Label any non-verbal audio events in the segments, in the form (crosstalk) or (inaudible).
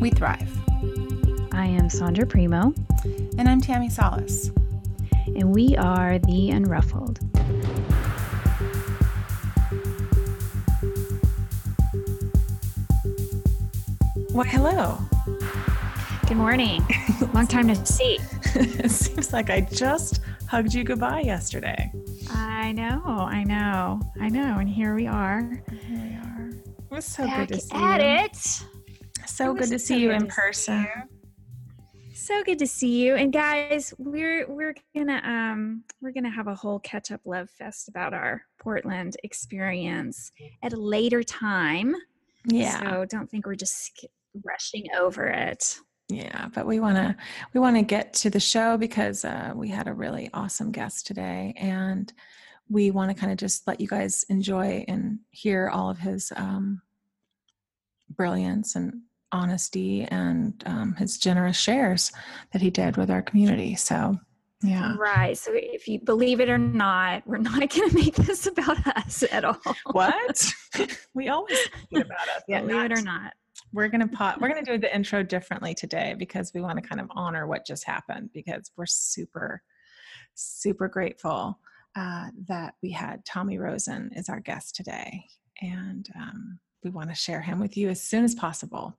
We thrive. I am Sondra Primo, And I'm Tammi Salas. and we are the Unruffled. Why, hello. Good morning. (laughs) Long time to see. it seems like I just hugged you goodbye yesterday. I know, I know, I know. And here we are. Here we are. It was so Back good to see at you. it. So good to see so you in person. you. So good to see you. And guys, we're we're gonna um we're gonna have a whole catch up love fest about our Portland experience at a later time. Yeah. So don't think we're just rushing over it. Yeah, but we want to we want to get to the show because uh, we had a really awesome guest today, and we want to kind of just let you guys enjoy and hear all of his um, brilliance and honesty and um, his generous shares that he did with our community. So, yeah, Right. So if you believe it or not, we're not (laughs) going to make this about us at all. what (laughs) we always think about us. Yeah, believe it or not- not. we're gonna pot we're gonna do the intro differently today because we want to kind of honor what just happened because we're super super grateful uh, that we had tommy rosen as our guest today and um, we want to share him with you as soon as possible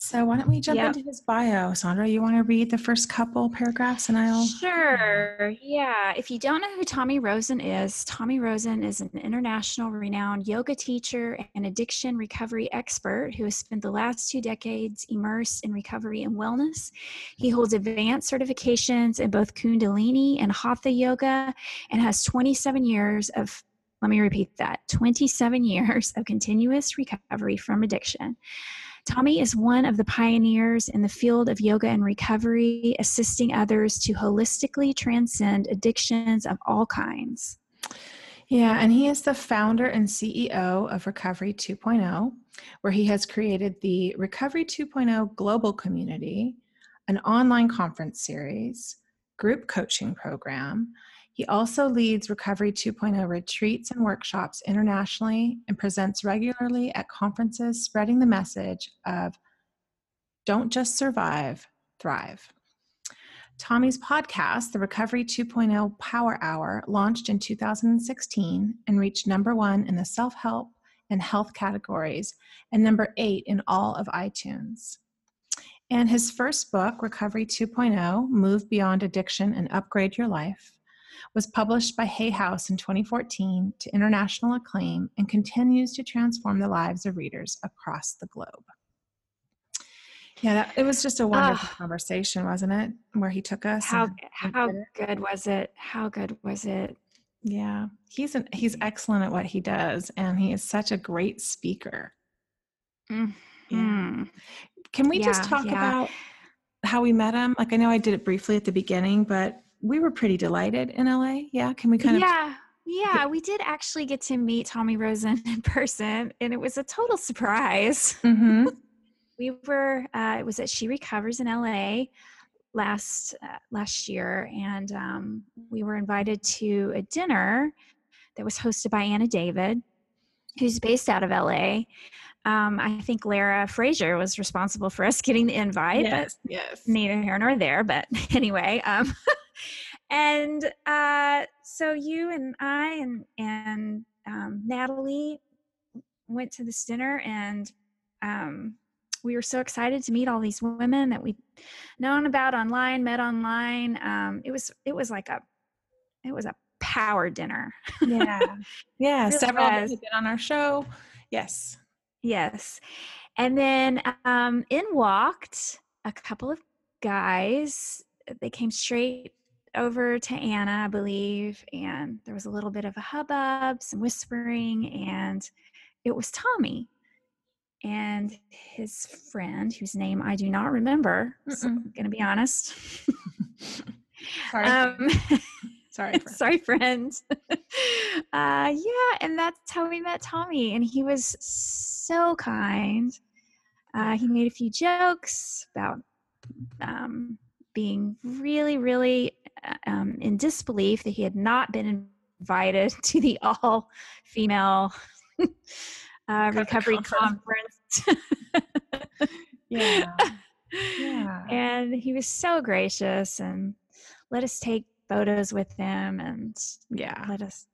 so why don't we jump Yep. into his bio sondra you want to read the first couple paragraphs and i'll Sure. Yeah. If you don't know who Tommy Rosen is, Tommy Rosen is an international renowned yoga teacher and addiction recovery expert who has spent the last two decades immersed in recovery and wellness. He holds advanced certifications in both Kundalini and Hatha yoga and has 27 years of let me repeat that 27 years of continuous recovery from addiction. Tommy is one of the pioneers in the field of yoga and recovery, assisting others to holistically transcend addictions of all kinds. Yeah, and he is the founder and CEO of Recovery 2.0, where he has created the Recovery 2.0 Global Community, an online conference series, group coaching program. He also leads Recovery 2.0 retreats and workshops internationally and presents regularly at conferences, spreading the message of don't just survive, thrive. Tommy's podcast, the Recovery 2.0 Power Hour, launched in 2016 and reached number one in the self help and health categories and number eight in all of iTunes. And his first book, Recovery 2.0 Move Beyond Addiction and Upgrade Your Life, was published by Hay House in 2014 to international acclaim and continues to transform the lives of readers across the globe. Yeah, that, it was just a wonderful Ah. conversation, wasn't it? Where he took us. How how good was it? How good was it? Yeah, he's an, he's excellent at what he does, and he is such a great speaker. Yeah. Mhm. Can we just talk yeah. about how we met him? Like I know I did it briefly at the beginning, but we were pretty delighted in LA. Yeah, can we kind of? yeah, yeah, we did actually get to meet Tommy Rosen (laughs) in person, and it was a total surprise. hmm (laughs) we were uh, it was at she recovers in la last uh, last year and um, we were invited to a dinner that was hosted by anna david who's based out of la um, i think lara frazier was responsible for us getting the invite but Yes, yes. neither here nor there but (laughs) anyway um, and uh, so you and i and and um, natalie went to this dinner and um, we were so excited to meet all these women that we'd known about online met online um, it was it was like a it was a power dinner Yeah, (laughs) yeah. Really Several of them was. have been on our show. Yes. Yes. And then um, in walked a couple of guys. They came straight over to Anna, I believe, and there was a little bit of a hubbub, some whispering, and it was Tommy. and his friend, whose name I do not remember. So I'm going to be honest. (laughs) Sorry. um, (laughs) Sorry. (laughs) For- sorry, friends. uh, yeah, and that's how we met Tommy, and he was so kind. Uh, he made a few jokes about um, being really, really um, in disbelief that he had not been invited (laughs) to the all female (laughs) uh, recovery conference. (laughs) yeah. Yeah. And he was so gracious and let us take photos with him and Yeah. let us,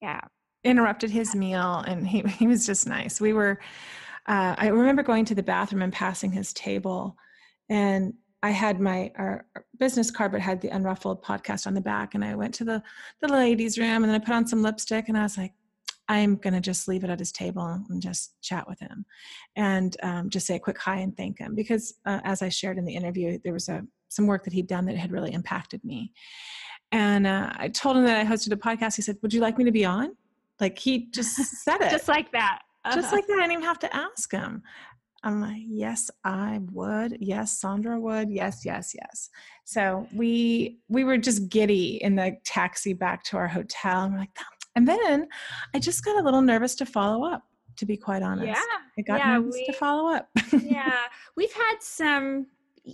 yeah. interrupted his meal and he, he was just nice we were uh, i remember going to the bathroom and passing his table and i had my our business card but had the unruffled podcast on the back and i went to the the ladies room and then i put on some lipstick and i was like i'm going to just leave it at his table and just chat with him and um, just say a quick hi and thank him because uh, as i shared in the interview there was a some work that he'd done that had really impacted me and uh, i told him that i hosted a podcast he said would you like me to be on like he just said (laughs) it. Just like that. Just Uh-huh. like that. I didn't even have to ask him. I'm like, yes, I would. Yes, Sondra would. Yes, yes, yes. So we we were just giddy in the taxi back to our hotel. And we're like, and then I just got a little nervous to follow up, to be quite honest. Yeah. I got yeah, nervous to we- follow up. yeah. We've had some,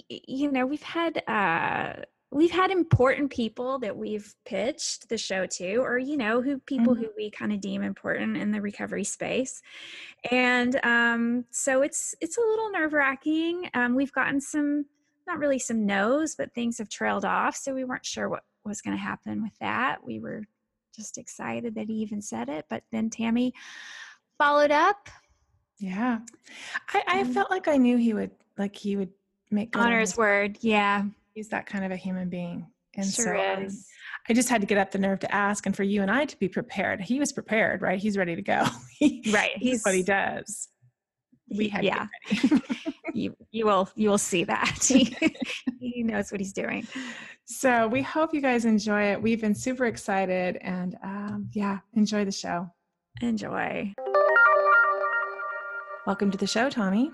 you know, we've had, uh, we've had important people that we've pitched the show to or you know who people Mhm. who we kind of deem important in the recovery space. And um, so it's it's a little nerve wracking um, we've gotten some not really some no's but things have trailed off so we weren't sure what was going to happen with that. We were just excited that he even said it but then tammi followed up. Yeah. I, I Um, felt like I knew he would like he would make good on honor his word yeah He's that kind of a human being. And sure so I- is I just had to get up the nerve to ask, and for you and I to be prepared. He was prepared, right? He's ready to go. (laughs) Right He's what he does. We he- had to get yeah ready. (laughs) you you will you will see that he, (laughs) he knows what he's doing so we hope you guys enjoy it. We've been super excited, and um, yeah, enjoy the show. enjoy Welcome to the show, Tommy.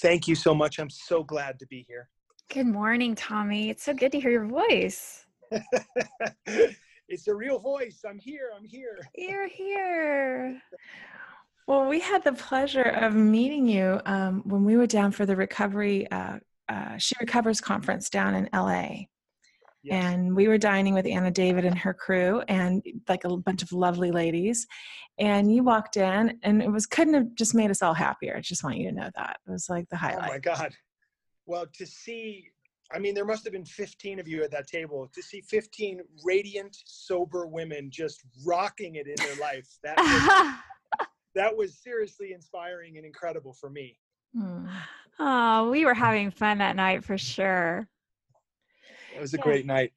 Thank you so much. I'm so glad to be here. Good morning tommy it's so good to hear your voice (laughs) it's a real voice. I'm here. I'm here. you're here Well, we had the pleasure of meeting you um, when we were down for the recovery. Uh, uh, she recovers conference down in LA. Yes. and we were dining with Anna David and her crew and like a bunch of lovely ladies. And you walked in and it was couldn't have just made us all happier. I just want you to know that. It was like the highlight. oh my. God. Well, to see, I mean, there must have been 15 of you at that table. To see 15 radiant, sober women just rocking it in their life, that was, (laughs) that was seriously inspiring and incredible for me. Hmm. oh we were having fun that night for sure It was a Yeah. great night.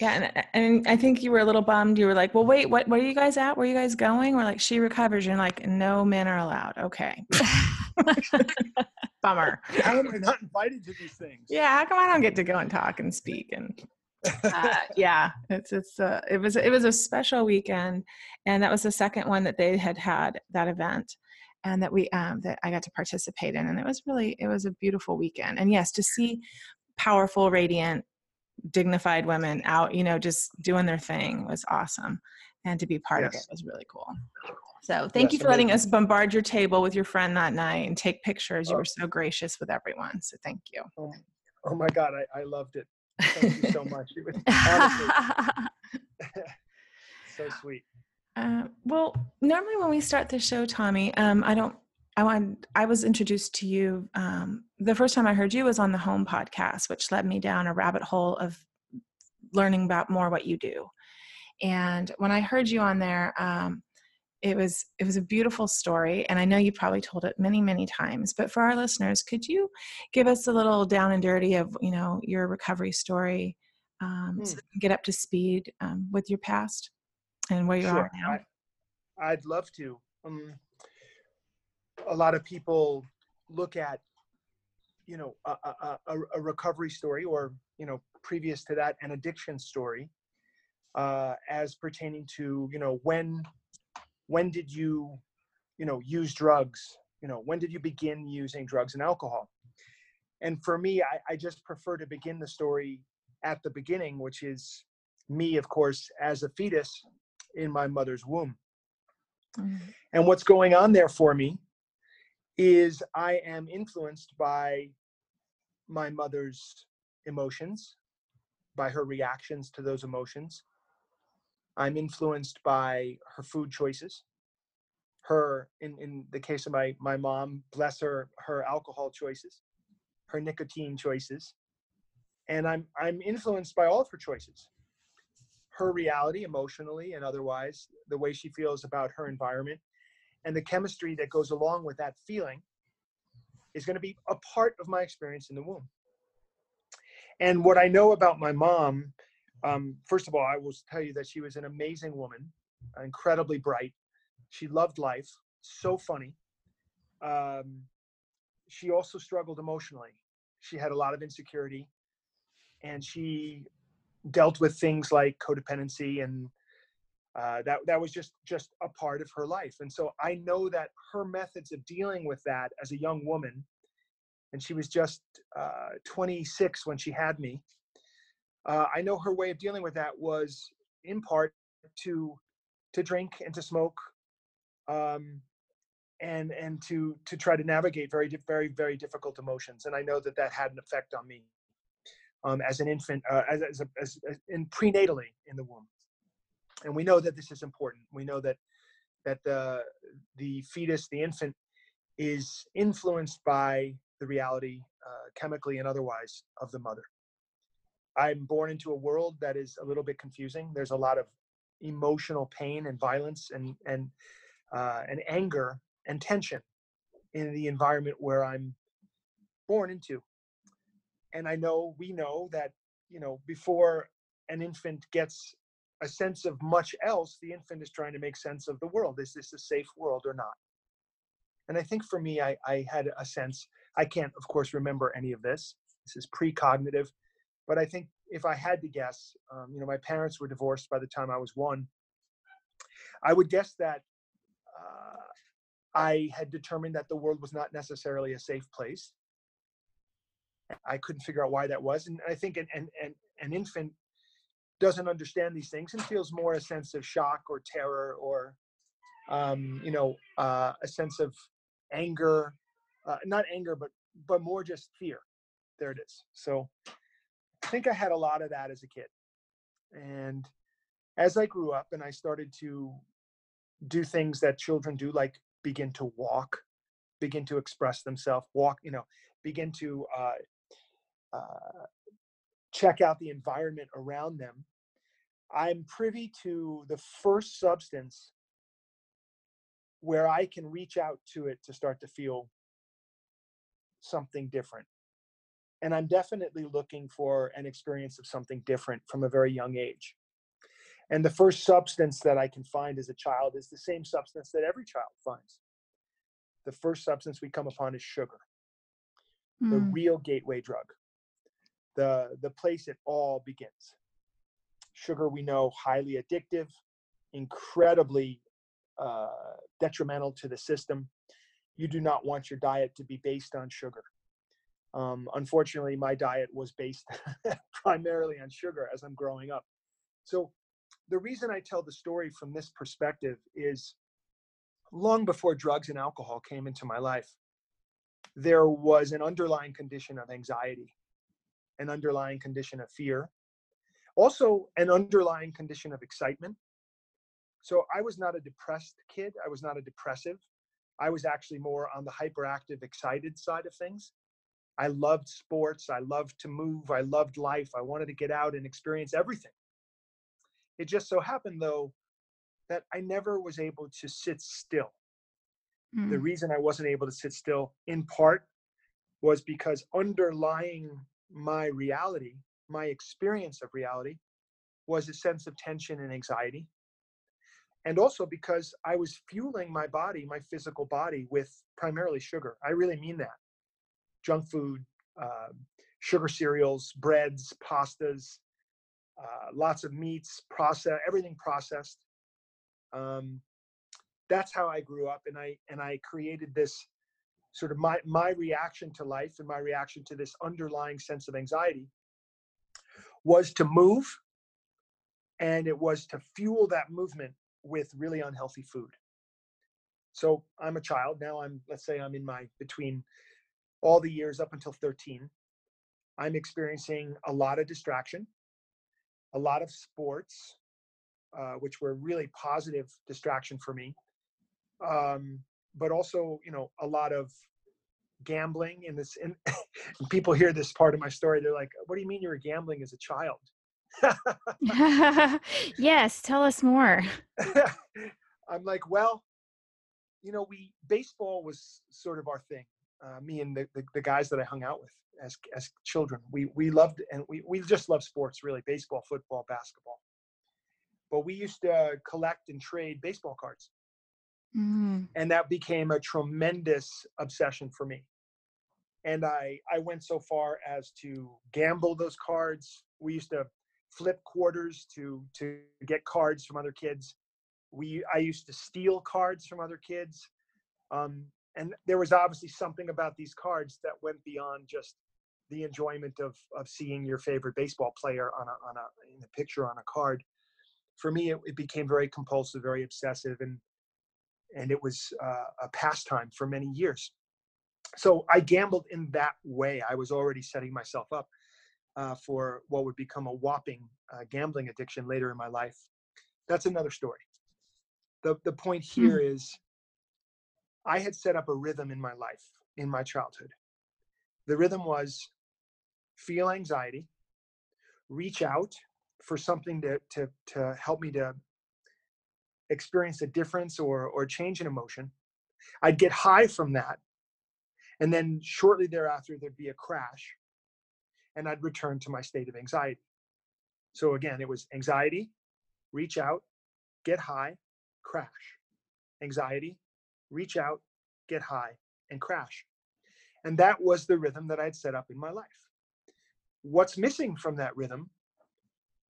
Yeah, and, and I think you were a little bummed. You were like, "Well, wait, what? Where are you guys at? Where are you guys going?" We're like, "She recovers." You're like, "No men are allowed." Okay, (laughs) (laughs) bummer. (laughs) How am I not invited to these things? Yeah, how come I don't get to go and talk and speak and uh, (laughs) yeah, it's it's uh, it was it was a special weekend, and that was the second one that they had had that event, and that we um that I got to participate in, and it was really it was a beautiful weekend, and yes, to see powerful, radiant, dignified women out, you know, just doing their thing was awesome, and to be part of it was really cool. So thank you Yes, for letting us bombard your table with your friend that night and take pictures. You Oh. were so gracious with everyone. So thank you. Oh, oh my God, I, I loved it. Thank you so much. It was (laughs) honestly (laughs) (laughs) so sweet. Uh, well, normally when we start the show, Tommy, um, I don't. I want. I was introduced to you. Um, the first time I heard you was on the Home podcast, which led me down a rabbit hole of learning about more what you do. And when I heard you on there, um, it was it was a beautiful story, and I know you probably told it many many times. But for our listeners, could you give us a little down and dirty of you know your recovery story, um, so Hmm. get up to speed um, with your past and where you are now? I, I'd love to. Um, a lot of people look at, you know, a, a, a, a recovery story or, you know, previous to that, an addiction story uh, as pertaining to, you know, when, when did you, you know, use drugs? you know when did you begin using drugs and alcohol and for me I, I just prefer to begin the story at the beginning which is me of course as a fetus in my mother's womb Mm. and what's going on there for me is i am influenced by my mother's emotions by her reactions to those emotions i'm influenced by her food choices. Her in, in the case of my my mom bless her her alcohol choices her nicotine choices and i'm i'm influenced by all of her choices. Her reality emotionally and otherwise the way she feels about her environment and the chemistry that goes along with that feeling is going to be a part of my experience in the womb. And what i know about my mom um, first of all i will tell you that she was an amazing woman incredibly bright she loved life, so funny. Um, she also struggled emotionally. She had a lot of insecurity, and she dealt with things like codependency, and uh, that that was just just a part of her life. And so I know that her methods of dealing with that as a young woman, and she was just uh, 26 when she had me. Uh, I know her way of dealing with that was in part to to drink and to smoke um, and and to to try to navigate very very very difficult emotions and i know that that had an effect on me um, as an infant uh, as, as, a, as, as in prenatally in the womb. And we know that this is important. We know that that the the fetus the infant is influenced by the reality uh, chemically and otherwise of the mother i'm born into a world that is a little bit confusing there's a lot of emotional pain and violence and and uh, and anger and tension in the environment where I'm born into. And I know we know that you know before an infant gets a sense of much else, the infant is trying to make sense of the world. Is this a safe world or not? And I think for me, I, I had a sense. I can't, of course, remember any of this. This is precognitive, but I think if I had to guess, um, you know, my parents were divorced by the time I was one. I would guess that uh, I had determined that the world was not necessarily a safe place. I couldn't figure out why that was, and I think an an, an, an infant doesn't understand these things and feels more a sense of shock or terror or um, you know uh, a sense of anger, uh, not anger, but but more just fear. There it is. So think I had a lot of that as a kid, and as I grew up and I started to do things that children do, like begin to walk, begin to express themselves, walk, you know, begin to uh, uh, check out the environment around them. I'm privy to the first substance where I can reach out to it to start to feel something different. And I'm definitely looking for an experience of something different from a very young age. And the first substance that I can find as a child is the same substance that every child finds. The first substance we come upon is sugar, the Mm. real gateway drug, the, the place it all begins. Sugar, we know, highly addictive, incredibly uh, detrimental to the system. You do not want your diet to be based on sugar. Um, unfortunately, my diet was based (laughs) primarily on sugar as I'm growing up. So the reason I tell the story from this perspective is long before drugs and alcohol came into my life, there was an underlying condition of anxiety, an underlying condition of fear, also an underlying condition of excitement. So I was not a depressed kid. I was not a depressive. I was actually more on the hyperactive, excited side of things. I loved sports. I loved to move. I loved life. I wanted to get out and experience everything. It just so happened, though, that I never was able to sit still. The Mm. reason I wasn't able to sit still, in part, was because underlying my reality, my experience of reality, was a sense of tension and anxiety. And also because I was fueling my body, my physical body, with primarily sugar. I really mean that. Junk food, uh, sugar cereals, breads, pastas, uh, lots of meats, process everything processed. Um, that's how I grew up, and I and I created this sort of my my reaction to life and my reaction to this underlying sense of anxiety was to move and it was to fuel that movement with really unhealthy food so i'm a child now i'm let's say i'm in my between all the years up until 13 i'm experiencing a lot of distraction a lot of sports uh, which were really positive distraction for me um, but also you know a lot of gambling in this and (laughs) people hear this part of my story they're like what do you mean you were gambling as a child? (laughs) Yes tell us more. (laughs) I'm like well you know we baseball was sort of our thing uh, me and the, the, the, guys that i hung out with as as children we we loved and we, we just love sports really baseball football basketball but we used to collect and trade baseball cards Mm. And that became a tremendous obsession for me. And I, I went so far as to gamble those cards. We used to flip quarters to, to get cards from other kids. We, I used to steal cards from other kids. Um, and there was obviously something about these cards that went beyond just the enjoyment of, of seeing your favorite baseball player on a, on a, in a picture on a card. For me, it, it became very compulsive, very obsessive. And and it was uh, a pastime for many years. So I gambled in that way. I was already setting myself up uh, for what would become a whopping uh, gambling addiction later in my life. That's another story. The, the point hmm. here mm. is I had set up a rhythm in my life, in my childhood. The rhythm was feel anxiety, reach out for something to, to, to help me to experience a difference or or change in emotion. I'd get high from that and then shortly thereafter there'd be a crash and i'd return to my state of anxiety. So again it was anxiety reach out get high crash. Anxiety reach out get high and crash and that was the rhythm that i'd set up in my life what's missing from that rhythm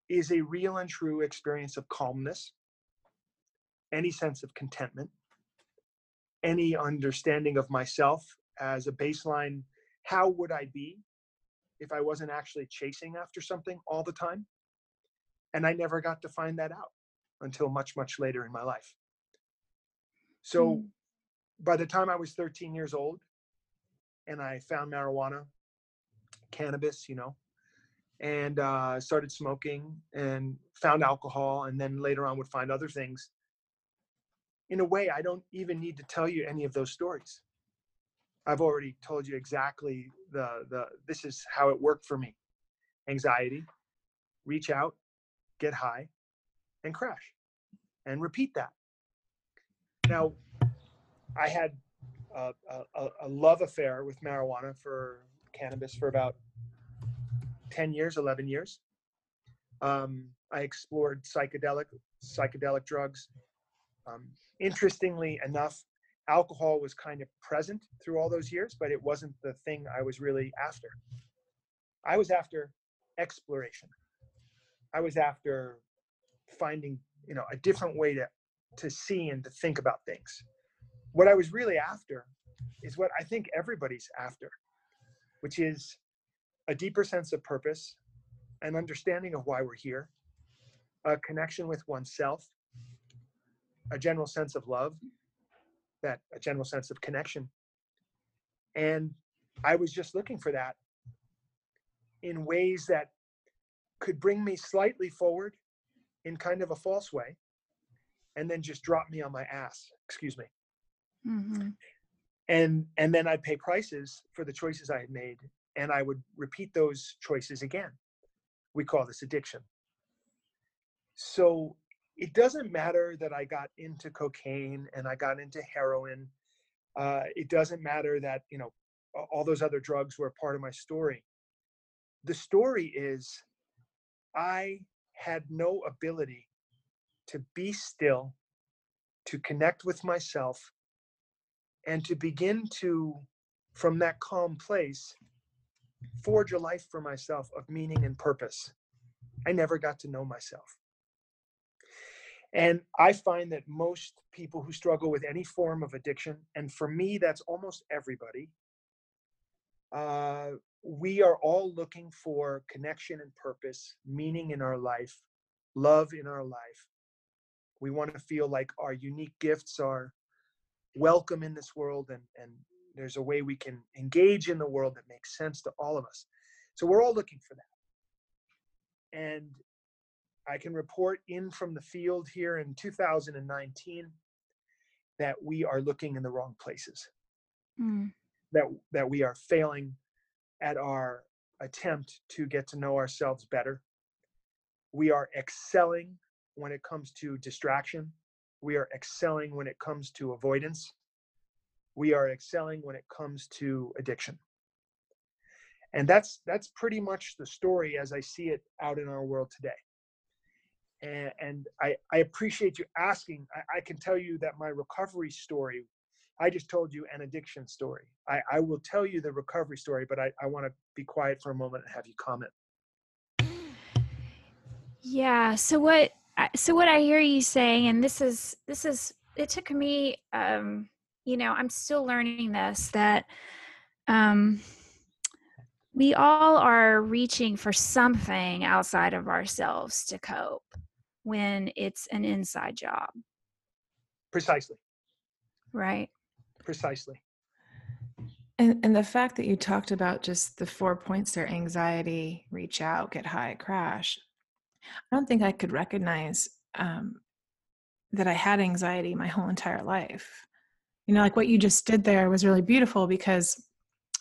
is a real and true experience of calmness any sense of contentment, any understanding of myself as a baseline. How would I be if I wasn't actually chasing after something all the time? And I never got to find that out until much, much later in my life. So mm. By the time I was 13 years old and I found marijuana, cannabis, you know, and uh, started smoking and found alcohol, and then later on would find other things in a way, I don't even need to tell you any of those stories. I've already told you exactly the the this is how it worked for me. Anxiety, reach out, get high, and crash, and repeat that. Now, I had a, a, a love affair with marijuana for cannabis for about 10 years, 11 years. Um, I explored psychedelic psychedelic drugs. Um, interestingly enough, alcohol was kind of present through all those years, but it wasn't the thing I was really after. I was after exploration. I was after finding, you know, a different way to to see and to think about things. What I was really after is what I think everybody's after, which is a deeper sense of purpose, an understanding of why we're here, a connection with oneself, a general sense of love, that a general sense of connection. And I was just looking for that in ways that could bring me slightly forward in kind of a false way and then just drop me on my ass excuse me mm-hmm. and and then i'd pay prices for the choices i had made and i would repeat those choices again we call this addiction so it doesn't matter that I got into cocaine and I got into heroin. Uh, it doesn't matter that, you know, all those other drugs were part of my story. The story is I had no ability to be still, to connect with myself, and to begin to, from that calm place, forge a life for myself of meaning and purpose. I never got to know myself. And I find that most people who struggle with any form of addiction, and for me, that's almost everybody, uh, we are all looking for connection and purpose, meaning in our life, love in our life. We want to feel like our unique gifts are welcome in this world and, and there's a way we can engage in the world that makes sense to all of us. So we're all looking for that. And I can report in from the field here in 2019 that we are looking in the wrong places. Mm. That that we are failing at our attempt to get to know ourselves better. We are excelling when it comes to distraction. We are excelling when it comes to avoidance. We are excelling when it comes to addiction. And that's that's pretty much the story as I see it out in our world today and, and I, I, appreciate you asking. I, I, can tell you that my recovery story, I just told you an addiction story. I, I will tell you the recovery story, but I, I want to be quiet for a moment and have you comment. Yeah. So what? So what I hear you saying, and this is this is it took me. Um, you know, I'm still learning this that. Um, we all are reaching for something outside of ourselves to cope when it's an inside job. Precisely. Right. Precisely. And, and the fact that you talked about just the four points there anxiety, reach out, get high, crash. I don't think I could recognize um, that I had anxiety my whole entire life. You know, like what you just did there was really beautiful because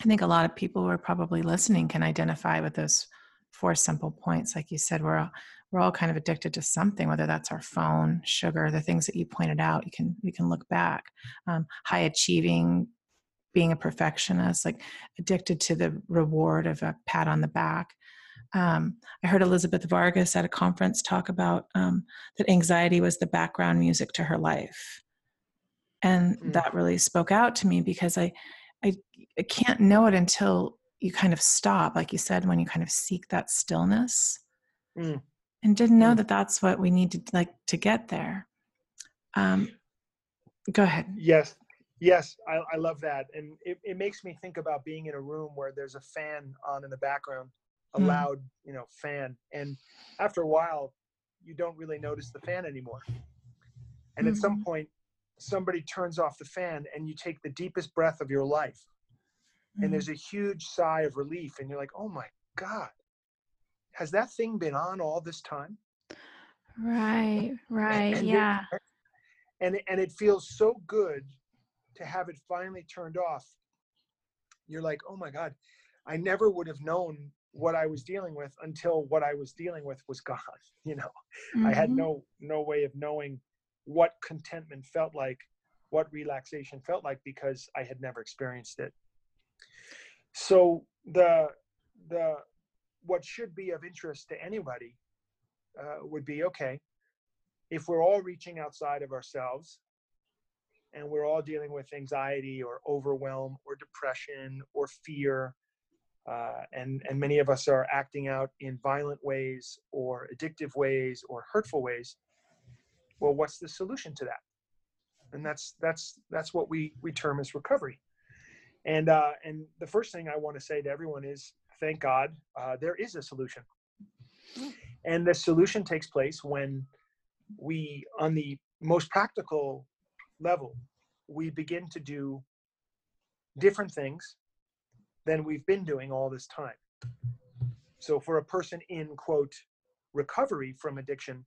I think a lot of people who are probably listening can identify with those four simple points. Like you said, we're all, we're all kind of addicted to something whether that's our phone sugar the things that you pointed out you can you can look back um, high achieving being a perfectionist like addicted to the reward of a pat on the back um, i heard elizabeth vargas at a conference talk about um, that anxiety was the background music to her life. And mm. that really spoke out to me because I, I i can't know it until you kind of stop like you said when you kind of seek that stillness. Mm and didn't know mm. that that's what we need to like to get there. Um, go ahead. Yes yes I, I love that. And it, it makes me think about being in a room where there's a fan on in the background a mm. loud you know fan and after a while you don't really notice the fan anymore and mm-hmm. at some mm-hmm. point somebody turns off the fan and you take the deepest breath of your life mm. and there's a huge sigh of relief and you're like oh my god has that thing been on all this time? Right, right, and yeah. It, and and it feels so good to have it finally turned off. You're like, oh my God, I never would have known what I was dealing with until what I was dealing with was gone. (laughs) You know, mm-hmm. I had mm-hmm. no no way of knowing what contentment felt like, what relaxation felt like because I had never experienced it. So the the what should be of interest to anybody uh, would be okay if we're all reaching outside of ourselves and we're all dealing with anxiety or overwhelm or depression or fear uh, and and many of us are acting out in violent ways or addictive ways or hurtful ways well what's the solution to that? And that's that's that's what we we term as recovery. And uh, and the first thing i want to say to everyone is thank God, uh, there is a solution. And the solution takes place when we, on the most practical level, we begin to do different things than we've been doing all this time. So, for a person in quote recovery from addiction,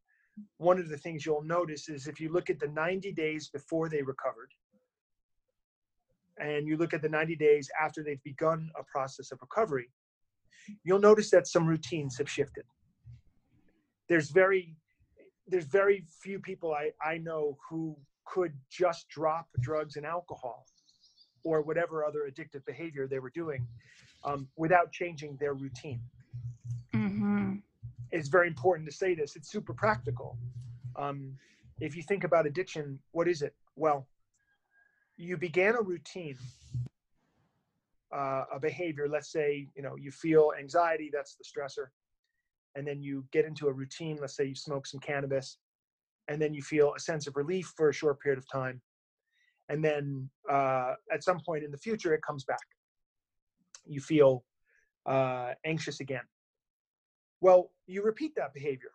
one of the things you'll notice is if you look at the 90 days before they recovered, and you look at the 90 days after they've begun a process of recovery, you'll notice that some routines have shifted. There's very there's very few people I, I know who could just drop drugs and alcohol or whatever other addictive behavior they were doing um, without changing their routine. Mm-hmm. It's very important to say this. It's super practical. Um, if you think about addiction, what is it? Well, you began a routine uh, a behavior let's say you know you feel anxiety that's the stressor and then you get into a routine let's say you smoke some cannabis and then you feel a sense of relief for a short period of time and then uh, at some point in the future it comes back. You feel uh, anxious again. Well you repeat that behavior.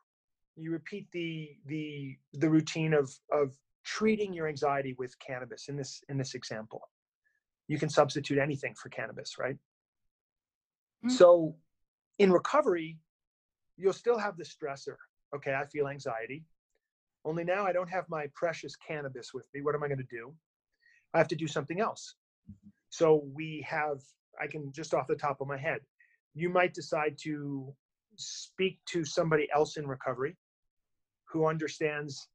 You repeat the the the routine of of treating your anxiety with cannabis in this in this example. You can substitute anything for cannabis right? Mm. so in recovery you'll still have the stressor. Okay i feel anxiety. Only now i don't have my precious cannabis with me. What am i going to do i have to do something else so we have i can just off the top of my head you might decide to speak to somebody else in recovery who understands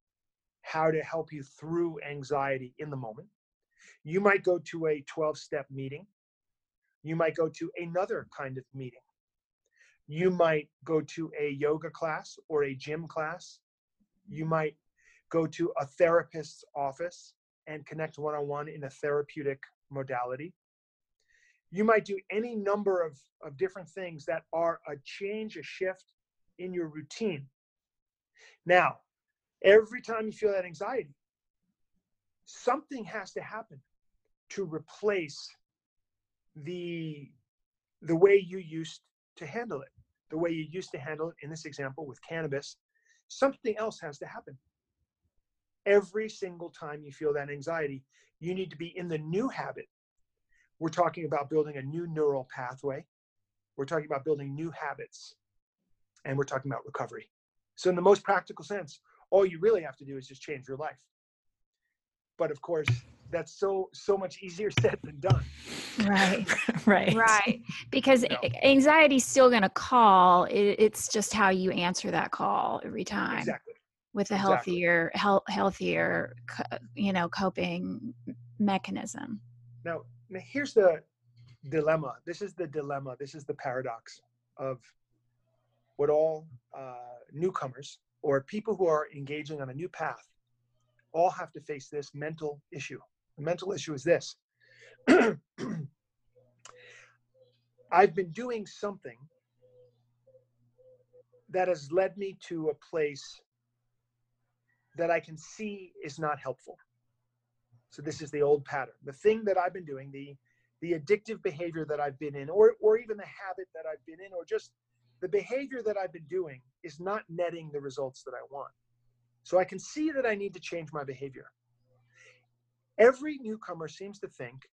how to help you through anxiety in the moment. You might go to a 12 step meeting. You might go to another kind of meeting. You might go to a yoga class or a gym class. You might go to a therapist's office and connect one on one in a therapeutic modality. You might do any number of, of different things that are a change, a shift in your routine. Now, every time you feel that anxiety, something has to happen to replace the the way you used to handle it the way you used to handle it in this example with cannabis something else has to happen every single time you feel that anxiety you need to be in the new habit we're talking about building a new neural pathway we're talking about building new habits and we're talking about recovery so in the most practical sense all you really have to do is just change your life but of course that's so so much easier (laughs) said than done Right. (laughs) right. Right. Because No. anxiety's still going to call. It, it's just how you answer that call every time exactly with a exactly. healthier, health, healthier, you know, coping mechanism. now, now here's the dilemma this is the dilemma this is the paradox of what all uh, newcomers or people who are engaging on a new path all have to face this mental issue the mental issue is this (clears throat) I've been doing something that has led me to a place that I can see is not helpful. So this is the old pattern. The thing that I've been doing, the the addictive behavior that I've been in, or or even the habit that I've been in, or just the behavior that I've been doing is not netting the results that I want. So I can see that I need to change my behavior. Every newcomer seems to think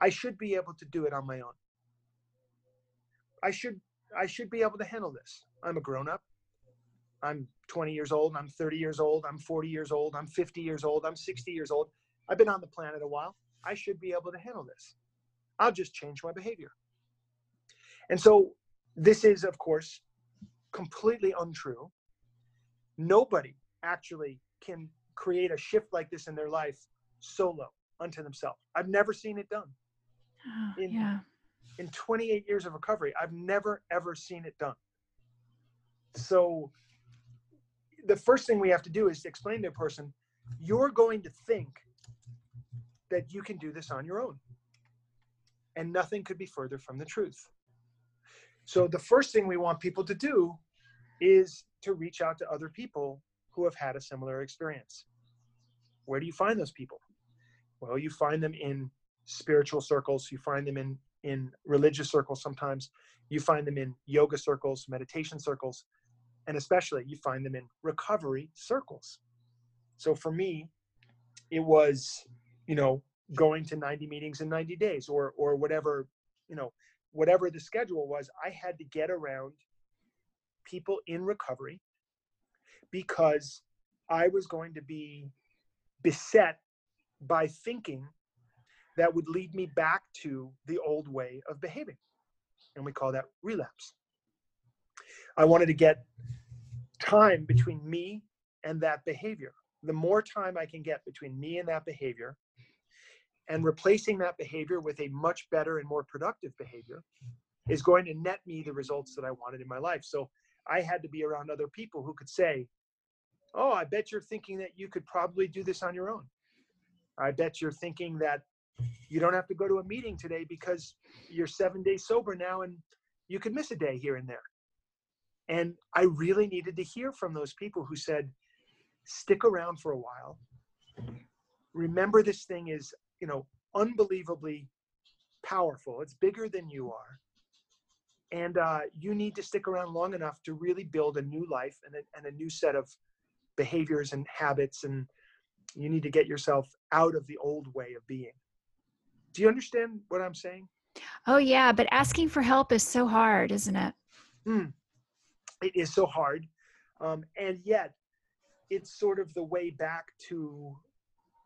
I should be able to do it on my own. I should I should be able to handle this. I'm a grown up. I'm 20 years old, I'm 30 years old, I'm 40 years old, I'm 50 years old, I'm 60 years old. I've been on the planet a while. I should be able to handle this. I'll just change my behavior. And so this is of course completely untrue. Nobody actually can create a shift like this in their life solo unto themselves. I've never seen it done (gasps) In- yeah. in 28 years of recovery i've never ever seen it done so the first thing we have to do is to explain to a person you're going to think that you can do this on your own and nothing could be further from the truth. So the first thing we want people to do is to reach out to other people who have had a similar experience. Where do you find those people? Well you find them in spiritual circles you find them in in religious circles sometimes you find them in yoga circles meditation circles and especially you find them in recovery circles so for me it was you know going to 90 meetings in 90 days or or whatever you know whatever the schedule was i had to get around people in recovery because i was going to be beset by thinking that would lead me back to the old way of behaving. And we call that relapse. I wanted to get time between me and that behavior. The more time I can get between me and that behavior, and replacing that behavior with a much better and more productive behavior, is going to net me the results that I wanted in my life. So I had to be around other people who could say, Oh, I bet you're thinking that you could probably do this on your own. I bet you're thinking that you don't have to go to a meeting today because you're seven days sober now and you could miss a day here and there. And I really needed to hear from those people who said, stick around for a while. Remember, this thing is, you know, unbelievably powerful. It's bigger than you are. And uh, you need to stick around long enough to really build a new life and a, and a new set of behaviors and habits. And you need to get yourself out of the old way of being. Do you understand what I'm saying? Oh, yeah. But asking for help is so hard, isn't it? Mm. It is so hard. Um, and yet, it's sort of the way back to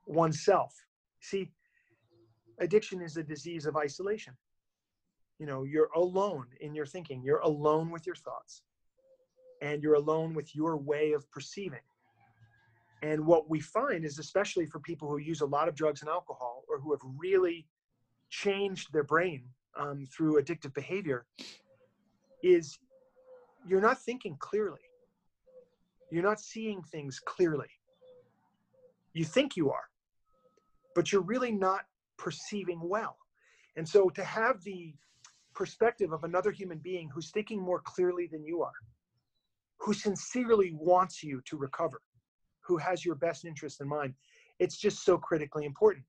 oneself. See, addiction is a disease of isolation. You know, you're alone in your thinking, you're alone with your thoughts, and you're alone with your way of perceiving. And what we find is, especially for people who use a lot of drugs and alcohol or who have really changed their brain um, through addictive behavior, is you're not thinking clearly. You're not seeing things clearly. You think you are, but you're really not perceiving well. And so to have the perspective of another human being who's thinking more clearly than you are, who sincerely wants you to recover, who has your best interest in mind, it's just so critically important.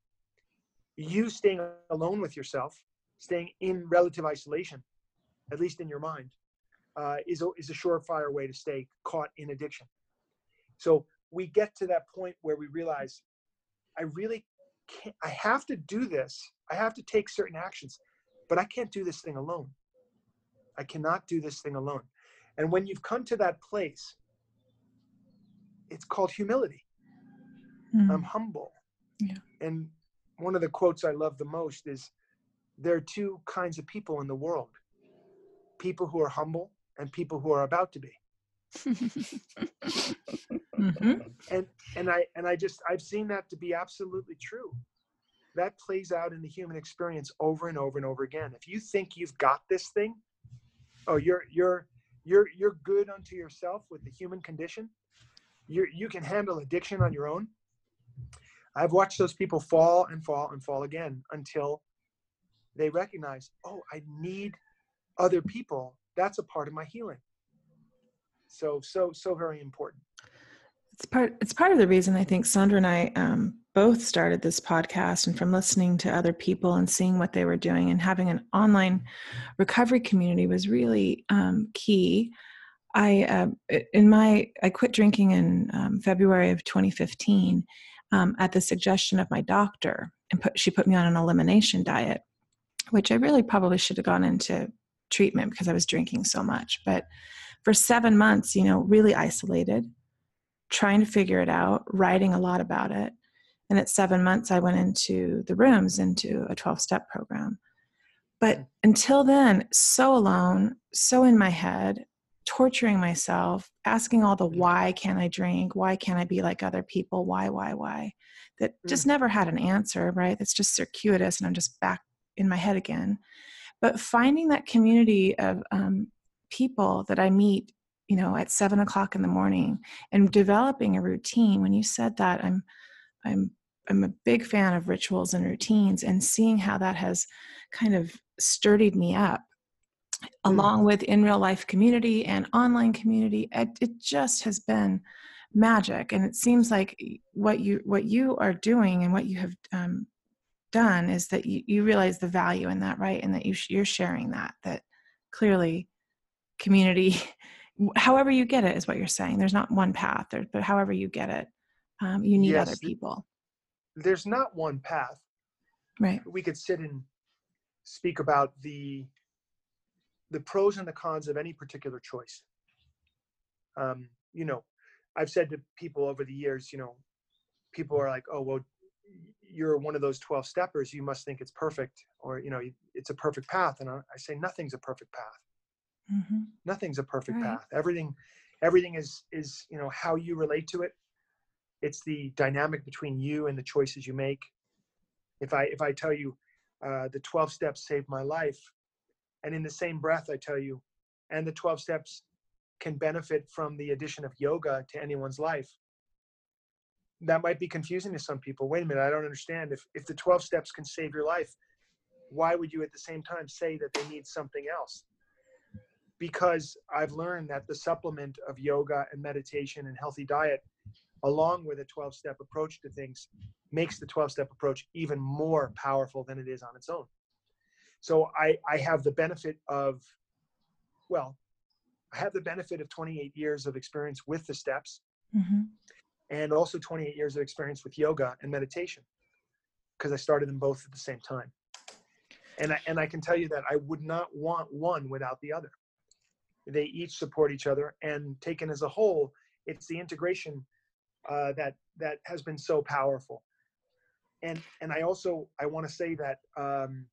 You staying alone with yourself, staying in relative isolation, at least in your mind, uh, is, a, is a surefire way to stay caught in addiction. So we get to that point where we realize I really can't, I have to do this. I have to take certain actions, but I can't do this thing alone. I cannot do this thing alone. And when you've come to that place, it's called humility. Mm. I'm humble. Yeah. And one of the quotes I love the most is there are two kinds of people in the world people who are humble and people who are about to be. mm-hmm. And and I and I just I've seen that to be absolutely true. That plays out in the human experience over and over and over again. If you think you've got this thing, oh, you're you're you're you're good unto yourself with the human condition. You you can handle addiction on your own. I've watched those people fall and fall and fall again until they recognize, oh, I need other people. That's a part of my healing. So so so very important. It's part it's part of the reason i think sondra and i um, both started this podcast and from listening to other people and seeing what they were doing and having an online recovery community was really um, key. I uh, in my i quit drinking in um, february of 2015 um, at the suggestion of my doctor and put, she put me on an elimination diet which i really probably should have gone into treatment because i was drinking so much but for seven months, you know, really isolated, trying to figure it out, writing a lot about it. And at seven months, I went into the rooms, into a 12 step program. But until then, so alone, so in my head, torturing myself, asking all the why can't I drink? Why can't I be like other people? Why, why, why? That just mm. never had an answer, right? That's just circuitous, and I'm just back in my head again. But finding that community of um, people that I meet, you know, at seven o'clock in the morning and developing a routine. When you said that, I'm, I'm, I'm a big fan of rituals and routines and seeing how that has kind of sturdied me up mm. along with in real life community and online community it, it, just has been magic and it seems like what you what you are doing and what you have um, done is that you, you realize the value in that right? And that you you're sharing that that clearly community (laughs) however you get it is what you're saying. There's not one path there, but however you get it um, you need yes, other people. there's not one path. Right. We could sit and speak about the the pros and the cons of any particular choice. Um, you know i've said to people over the years you know people are like oh well you're one of those 12 steppers you must think it's perfect or you know it's a perfect path and i, I say nothing's a perfect path Mm-hmm. Nothing's a perfect right. path. Everything, everything is is you know how you relate to it. It's the dynamic between you and the choices you make. If I if I tell you uh, the 12 steps saved my life, and in the same breath I tell you, and the 12 steps can benefit from the addition of yoga to anyone's life. That might be confusing to some people. Wait a minute, I don't understand. If if the 12 steps can save your life, why would you at the same time say that they need something else? because I've learned that the supplement of yoga and meditation and healthy diet along with a 12 step approach to things, makes the 12 step approach even more powerful than it is on its own. So I, I have the benefit of, well, I have the benefit of 28 years of experience with the steps Mm-hmm. And also 28 years of experience with yoga and meditation because I started them both at the same time. And I, and I can tell you that I would not want one without the other. They each support each other, and taken as a whole, it's the integration uh, that that has been so powerful. And and I also I want to say that um,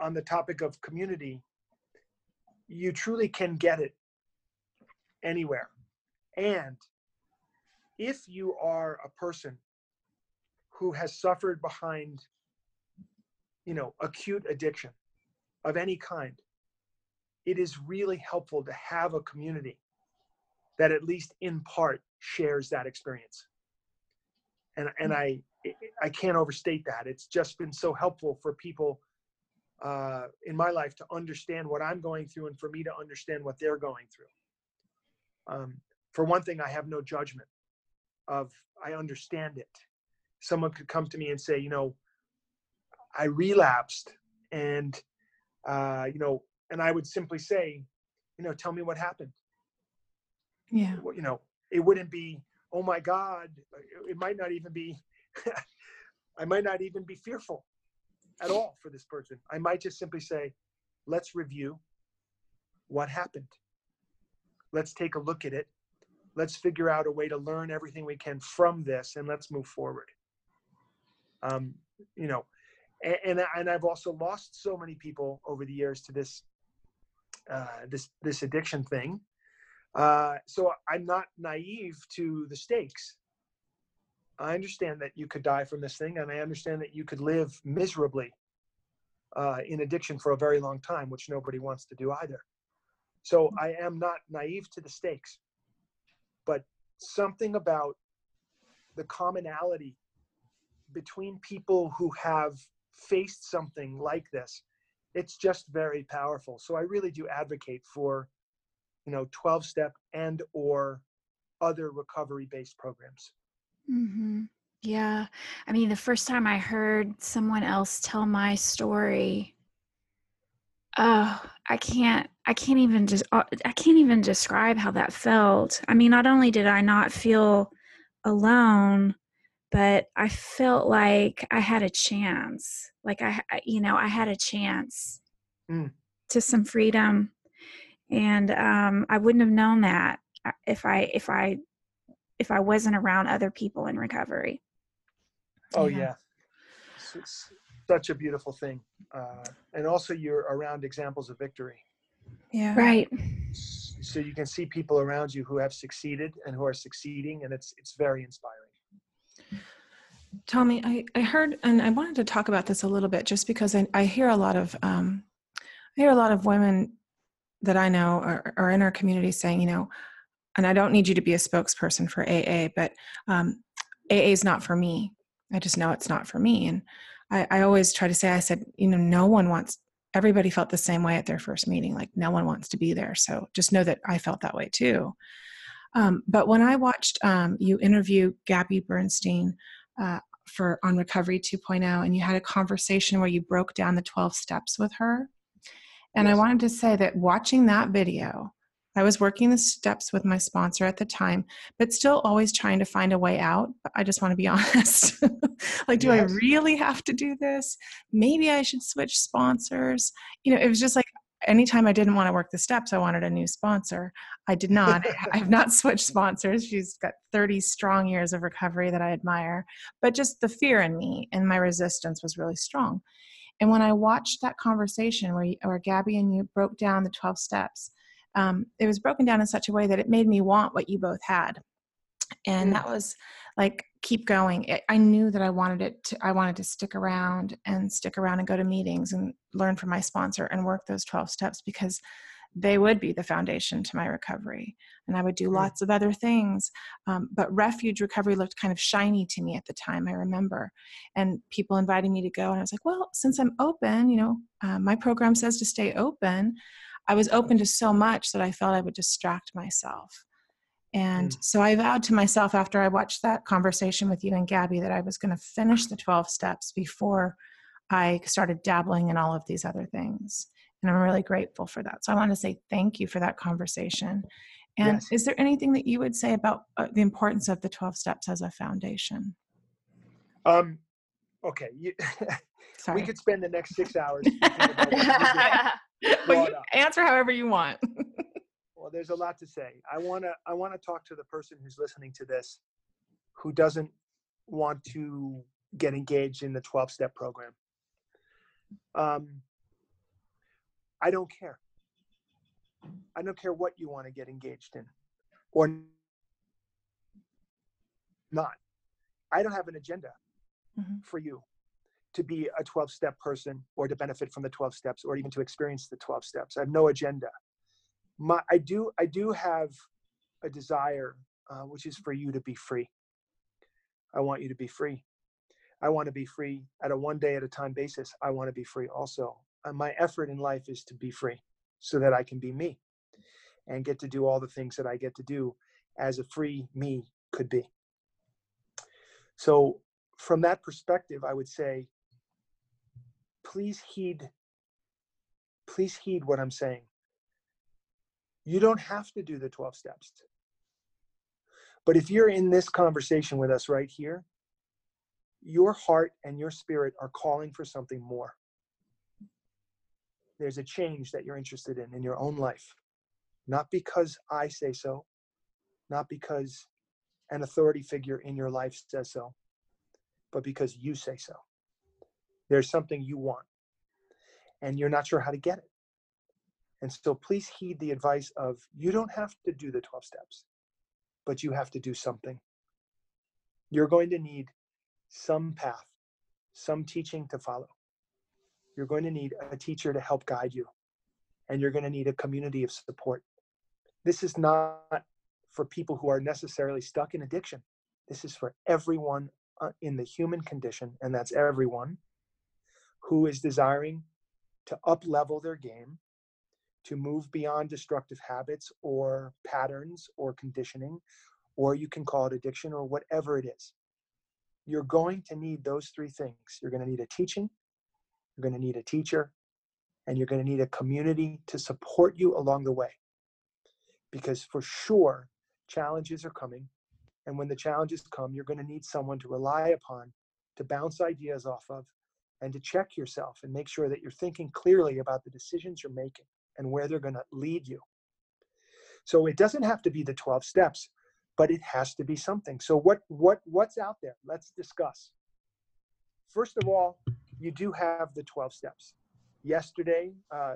on the topic of community, you truly can get it anywhere. And if you are a person who has suffered behind, you know, acute addiction of any kind, it is really helpful to have a community that at least in part shares that experience. And and I I can't overstate that. It's just been so helpful for people uh, in my life to understand what I'm going through and for me to understand what they're going through. Um, for one thing, I have no judgment of I understand it. Someone could come to me and say, you know, I relapsed, and uh, you know, and I would simply say, you know, tell me what happened. Yeah. You know, it wouldn't be, oh my God. It might not even be. (laughs) I might not even be fearful at all for this person. I might just simply say, let's review what happened. Let's take a look at it. Let's figure out a way to learn everything we can from this and let's move forward. Um, you know, and, and, and I've also lost so many people over the years to this, uh, this, this addiction thing. Uh, so I'm not naive to the stakes. I understand that you could die from this thing, and I understand that you could live miserably uh, in addiction for a very long time, which nobody wants to do either. So I am not naive to the stakes, but something about the commonality between people who have faced something like this, it's just very powerful. So I really do advocate for, you know, 12 step and or other recovery based programs. hmm Yeah. I mean, the first time I heard someone else tell my story, oh, I can't, I can't even just, uh, I can't even describe how that felt. I mean, not only did I not feel alone, but I felt like I had a chance. Like I, you know, I had a chance Mm. to some freedom, and um, I wouldn't have known that uh, if I, if I, if I wasn't around other people in recovery. Oh Yeah. yeah, It's, it's such a beautiful thing, uh, and also you're around examples of victory, Yeah. Right. So you can see people around you who have succeeded and who are succeeding, and it's it's very inspiring. Tommy, I, I heard, and I wanted to talk about this a little bit just because I, I hear a lot of, um, I hear a lot of women that I know are, are in our community saying, you know, and I don't need you to be a spokesperson for AA, but um, AA is not for me. I just know it's not for me. And I, I always try to say, I said, you know, no one wants, everybody felt the same way at their first meeting. Like no one wants to be there. So just know that I felt that way too. Um, but when I watched um, you interview Gabby Bernstein, uh, for on recovery 2.0 and you had a conversation where you broke down the 12 steps with her and i wanted to say that watching that video i was working the steps with my sponsor at the time but still always trying to find a way out i just want to be (laughs) honest. Like do Yes. i really have to do this? Maybe i should switch sponsors? You know it was just like anytime i didn't want to work the steps i wanted a new sponsor. I did not. (laughs) I have not switched sponsors. She's got 30 strong years of recovery that i admire but just the fear in me and my resistance was really strong. And when I watched that conversation where, where Gabby and you broke down the 12 steps, um, it was broken down in such a way that it made me want what you both had. And that was like, keep going. It, I knew that I wanted it to, I wanted to stick around and stick around and go to meetings and learn from my sponsor and work those 12 steps because they would be the foundation to my recovery. And I would do lots of other things um, but refuge recovery looked kind of shiny to me at the time i remember and people inviting me to go and i was like well since i'm open you know uh, my program says to stay open i was open to so much that i felt i would distract myself And Mm. so I vowed to myself after I watched that conversation with you and Gabby that I was going to finish the 12 steps before I started dabbling in all of these other things. And I'm really grateful for that. So I want to say thank you for that conversation. And Yes. is there anything that you would say about uh, the importance of the 12 steps as a foundation? Um, okay, you, (laughs) we could spend the next six hours. (laughs) thinking about what you well, up. answer however you want. (laughs) Well, there's a lot to say. I want to I want to talk to the person who's listening to this who doesn't want to get engaged in the 12 step program. Um, I don't care. I don't care what you want to get engaged in or not. I don't have an agenda Mhm. for you to be a 12 step person or to benefit from the 12 steps or even to experience the 12 steps. I have no agenda. My i do i do have a desire uh, which is for you to be free. I want you to be free. I want to be free at a one day at a time basis. I want to be free also. And my effort in life is to be free so that i can be me and get to do all the things that i get to do as a free me could be. So from that perspective i would say please heed please heed what i'm saying you don't have to do the 12 steps. But if you're in this conversation with us right here, your heart and your spirit are calling for something more. There's a change that you're interested in in your own life, not because I say so, not because an authority figure in your life says so, but because you say so. There's something you want, and you're not sure how to get it. And so please heed the advice of you don't have to do the 12 steps, but you have to do something. You're going to need some path, some teaching to follow. You're going to need a teacher to help guide you, and you're going to need a community of support. This is not for people who are necessarily stuck in addiction. This is for everyone uh, in the human condition, and that's everyone who is desiring to up level their game to move beyond destructive habits or patterns or conditioning, or you can call it addiction or whatever it is. You're going to need those three things. You're going to need a teaching, you're going to need a teacher, and you're going to need a community to support you along the way. Because for sure, challenges are coming. And when the challenges come, you're going to need someone to rely upon to bounce ideas off of and to check yourself and make sure that you're thinking clearly about the decisions you're making and where they're going to lead you. So it doesn't have to be the 12 steps, but it has to be something. So what what what's out there? Let's discuss. First of all, you do have the 12 steps. Yesterday, uh,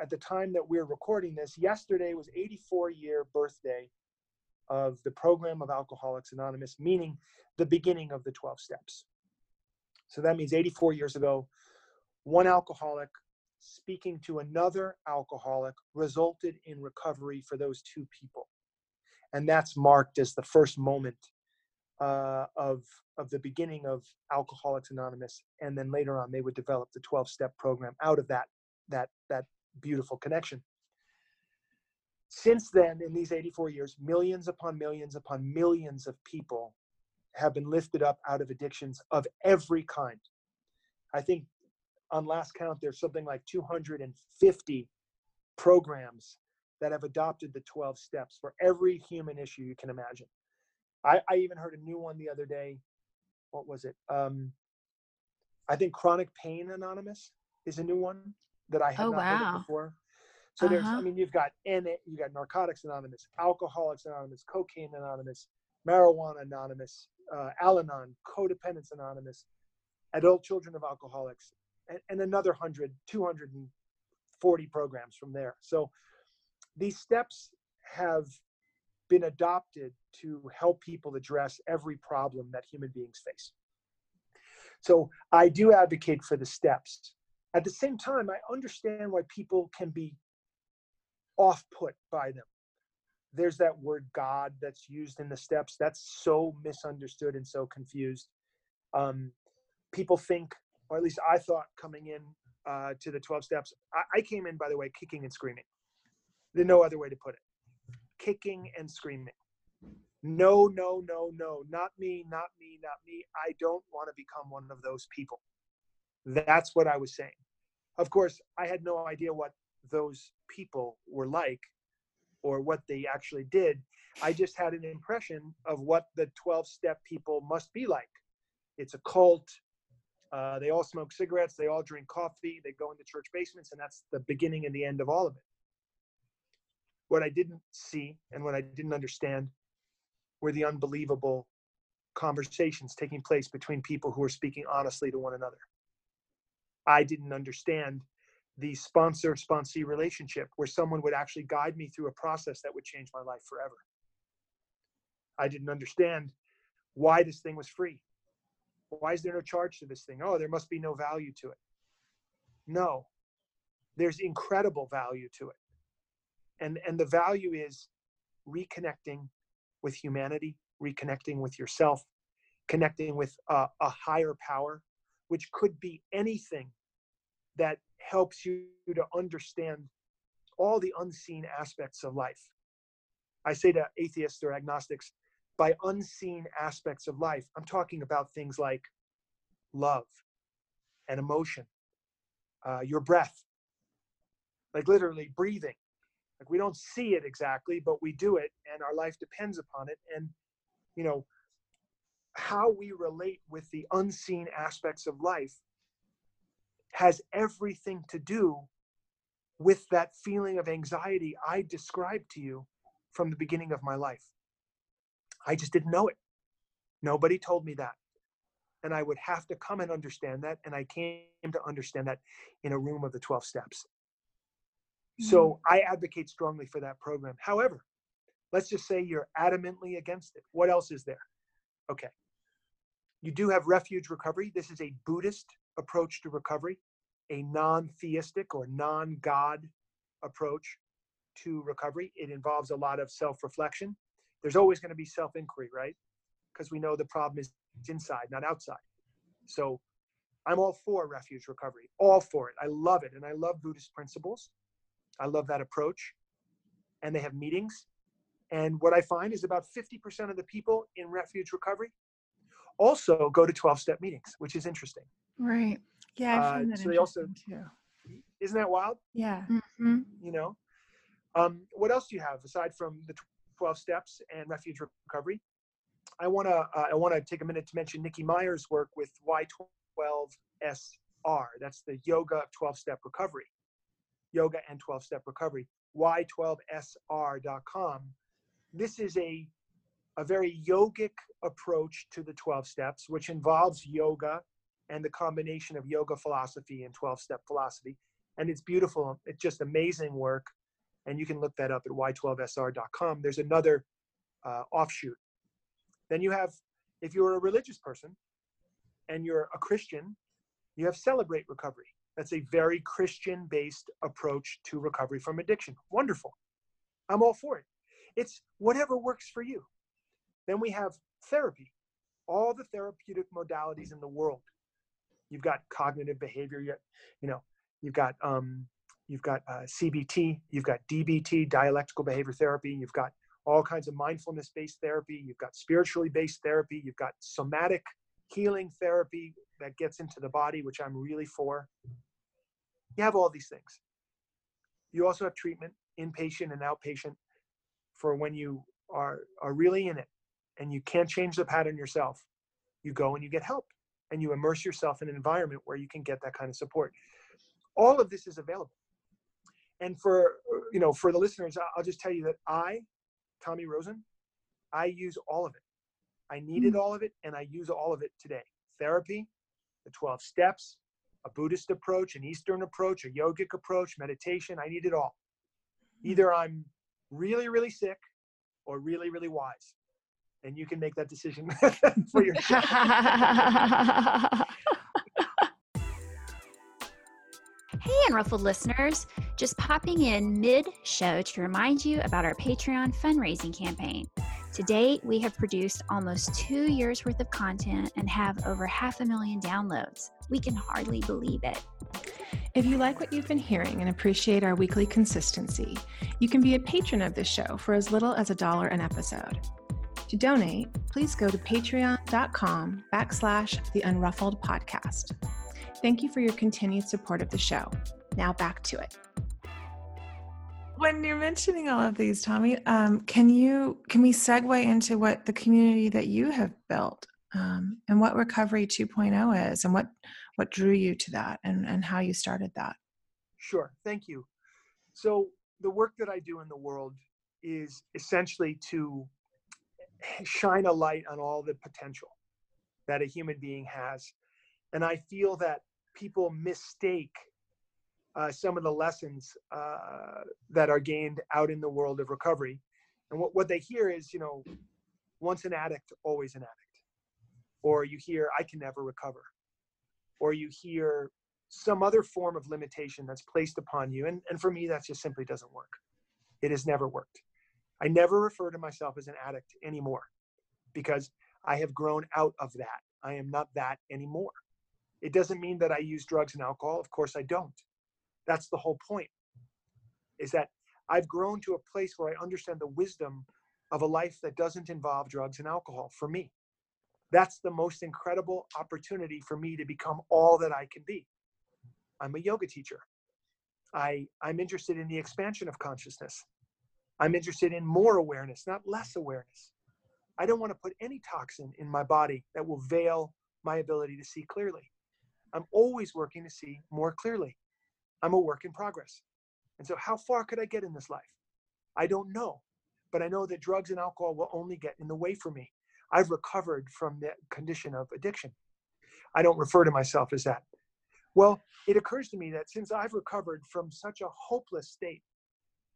at the time that we're recording this, yesterday was 84 year birthday of the program of Alcoholics Anonymous, meaning the beginning of the 12 steps. So that means 84 years ago, one alcoholic speaking to another alcoholic resulted in recovery for those two people. And that's marked as the first moment uh, of, of the beginning of Alcoholics Anonymous. And then later on, they would develop the 12 step program out of that, that, that beautiful connection. Since then, in these 84 years, millions upon millions upon millions of people have been lifted up out of addictions of every kind. I think on last count, there's something like 250 programs that have adopted the 12 steps for every human issue you can imagine. I, I even heard a new one the other day. What was it? Um, I think Chronic Pain Anonymous is a new one that I had Oh, not heard of before. So there's, I Uh-huh. mean, you've got N, you've got Narcotics Anonymous, Alcoholics Anonymous, Cocaine Anonymous, Marijuana Anonymous, uh, Al-Anon, Codependence Anonymous, Adult Children of Alcoholics, and, and another 100, 240 programs from there. So these steps have been adopted to help people address every problem that human beings face. So I do advocate for the steps. At the same time, I understand why people can be off put by them. There's that word God that's used in the steps. That's so misunderstood and so confused. Um, people think, or at least I thought coming in uh, to the 12 steps, I, I came in, by the way, kicking and screaming. There's no other way to put it. Kicking and screaming. no, no, no, no, not me, not me, not me. I don't want to become one of those people. That's what I was saying. Of course, I had no idea what those people were like or what they actually did. I just had an impression of what the 12 step people must be like. It's a cult. Uh, they all smoke cigarettes. They all drink coffee. They go into church basements, and that's the beginning and the end of all of it. What I didn't see and what I didn't understand were the unbelievable conversations taking place between people who are speaking honestly to one another. I didn't understand the sponsor sponsee relationship where someone would actually guide me through a process that would change my life forever. I didn't understand why this thing was free. Why is there no charge to this thing? Oh, there must be no value to it. No, there's incredible value to it. And, and the value is reconnecting with humanity, reconnecting with yourself, connecting with a, a higher power, which could be anything that helps you to understand all the unseen aspects of life. I say to atheists or agnostics, by unseen aspects of life, I'm talking about things like love and emotion, uh, your breath, like literally breathing, like we don't see it exactly, but we do it and our life depends upon it. And, you know, how we relate with the unseen aspects of life has everything to do with that feeling of anxiety I described to you from the beginning of my life. I just didn't know it. Nobody told me that. And I would have to come and understand that. And I came to understand that in a room of the 12 steps. So mm-hmm. I advocate strongly for that program. However, let's just say you're adamantly against it. What else is there? Okay. You do have refuge recovery. This is a Buddhist approach to recovery, a non theistic or non God approach to recovery. It involves a lot of self reflection. There's always going to be self inquiry, right? Because we know the problem is inside, not outside. So I'm all for refuge recovery, all for it. I love it. And I love Buddhist principles. I love that approach. And they have meetings. And what I find is about 50% of the people in refuge recovery also go to 12 step meetings, which is interesting. Right. Yeah. I find uh, that so they also, too. Isn't that wild? Yeah. Mm-hmm. You know, um, what else do you have aside from the 12 steps and refuge recovery? I want to uh, I want to take a minute to mention Nikki Myers' work with Y12SR. That's the Yoga 12 Step Recovery yoga and 12 step recovery, y12sr.com. This is a, a very yogic approach to the 12 steps, which involves yoga and the combination of yoga philosophy and 12 step philosophy. And it's beautiful. It's just amazing work. And you can look that up at y12sr.com. There's another uh, offshoot. Then you have, if you're a religious person and you're a Christian, you have Celebrate Recovery. That's a very Christian based approach to recovery from addiction. Wonderful. I'm all for it. It's whatever works for you. Then we have therapy, all the therapeutic modalities in the world. You've got cognitive behavior, you, you know, you've got um, you've got uh, CBT, you've got DBT, dialectical behavior therapy, you've got all kinds of mindfulness based therapy, you've got spiritually based therapy, you've got somatic healing therapy that gets into the body, which I'm really for. You have all these things. You also have treatment, inpatient and outpatient, for when you are, are really in it and you can't change the pattern yourself. You go and you get help and you immerse yourself in an environment where you can get that kind of support. All of this is available. And for you know, for the listeners, I'll just tell you that I, Tommy Rosen, I use all of it. I needed hmm. all of it and I use all of it today. Therapy, the 12 steps, a Buddhist approach, an Eastern approach, a yogic approach, meditation. I need it all. Hmm. Either I'm really, really sick or really, really wise. And you can make that decision (laughs) for yourself. (laughs) Hey, Unruffled listeners, just popping in mid show to remind you about our Patreon fundraising campaign. To date, we have produced almost two years worth of content and have over half a million downloads. We can hardly believe it. If you like what you've been hearing and appreciate our weekly consistency, you can be a patron of this show for as little as a dollar an episode. To donate, please go to patreon.com backslash the unruffled podcast. Thank you for your continued support of the show. Now back to it. When you're mentioning all of these, Tommy, um, can you can we segue into what the community that you have built um, and what Recovery 2.0 is, and what what drew you to that, and and how you started that? Sure, thank you. So the work that I do in the world is essentially to (laughs) shine a light on all the potential that a human being has, and I feel that people mistake uh, some of the lessons uh, that are gained out in the world of recovery. And what, what they hear is, you know, once an addict, always an addict. Or you hear, I can never recover. Or you hear some other form of limitation that's placed upon you. And, and for me, that just simply doesn't work. It has never worked. I never refer to myself as an addict anymore because I have grown out of that. I am not that anymore. It doesn't mean that I use drugs and alcohol. Of course, I don't. That's the whole point. Is that I've grown to a place where I understand the wisdom of a life that doesn't involve drugs and alcohol for me. That's the most incredible opportunity for me to become all that I can be. I'm a yoga teacher. I, I'm interested in the expansion of consciousness. I'm interested in more awareness, not less awareness. I don't want to put any toxin in my body that will veil my ability to see clearly. I'm always working to see more clearly. I'm a work in progress. And so, how far could I get in this life? I don't know. But I know that drugs and alcohol will only get in the way for me. I've recovered from the condition of addiction. I don't refer to myself as that. Well, it occurs to me that since I've recovered from such a hopeless state,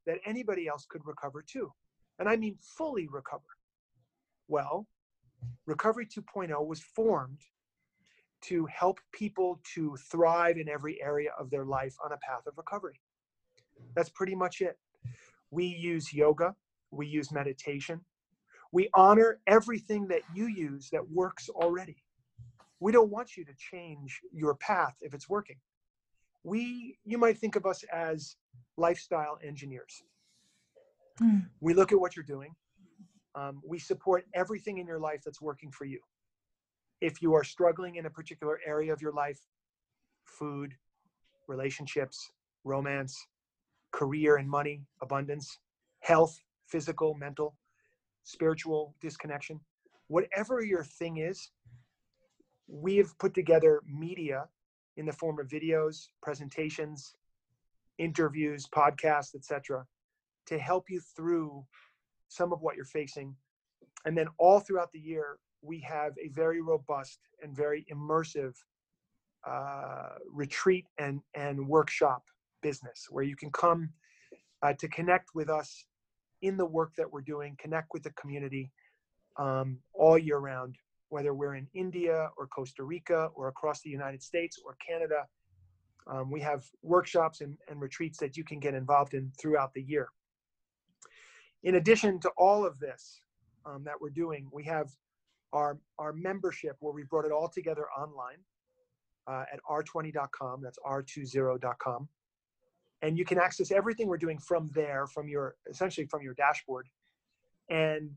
that anybody else could recover too. And I mean fully recover. Well, Recovery 2.0 was formed to help people to thrive in every area of their life on a path of recovery. That's pretty much it. We use yoga, we use meditation, we honor everything that you use that works already. We don't want you to change your path if it's working. We, you might think of us as lifestyle engineers. Mm. We look at what you're doing. Um, we support everything in your life that's working for you if you are struggling in a particular area of your life food, relationships, romance, career and money, abundance, health, physical, mental, spiritual disconnection whatever your thing is, we have put together media in the form of videos, presentations, interviews, podcasts, etc., to help you through some of what you're facing. And then all throughout the year, we have a very robust and very immersive uh, retreat and, and workshop business where you can come uh, to connect with us in the work that we're doing, connect with the community um, all year round, whether we're in India or Costa Rica or across the United States or Canada. Um, we have workshops and, and retreats that you can get involved in throughout the year. In addition to all of this um, that we're doing, we have our, our membership where we brought it all together online uh, at r20.com. That's r20.com. And you can access everything we're doing from there, from your essentially from your dashboard. And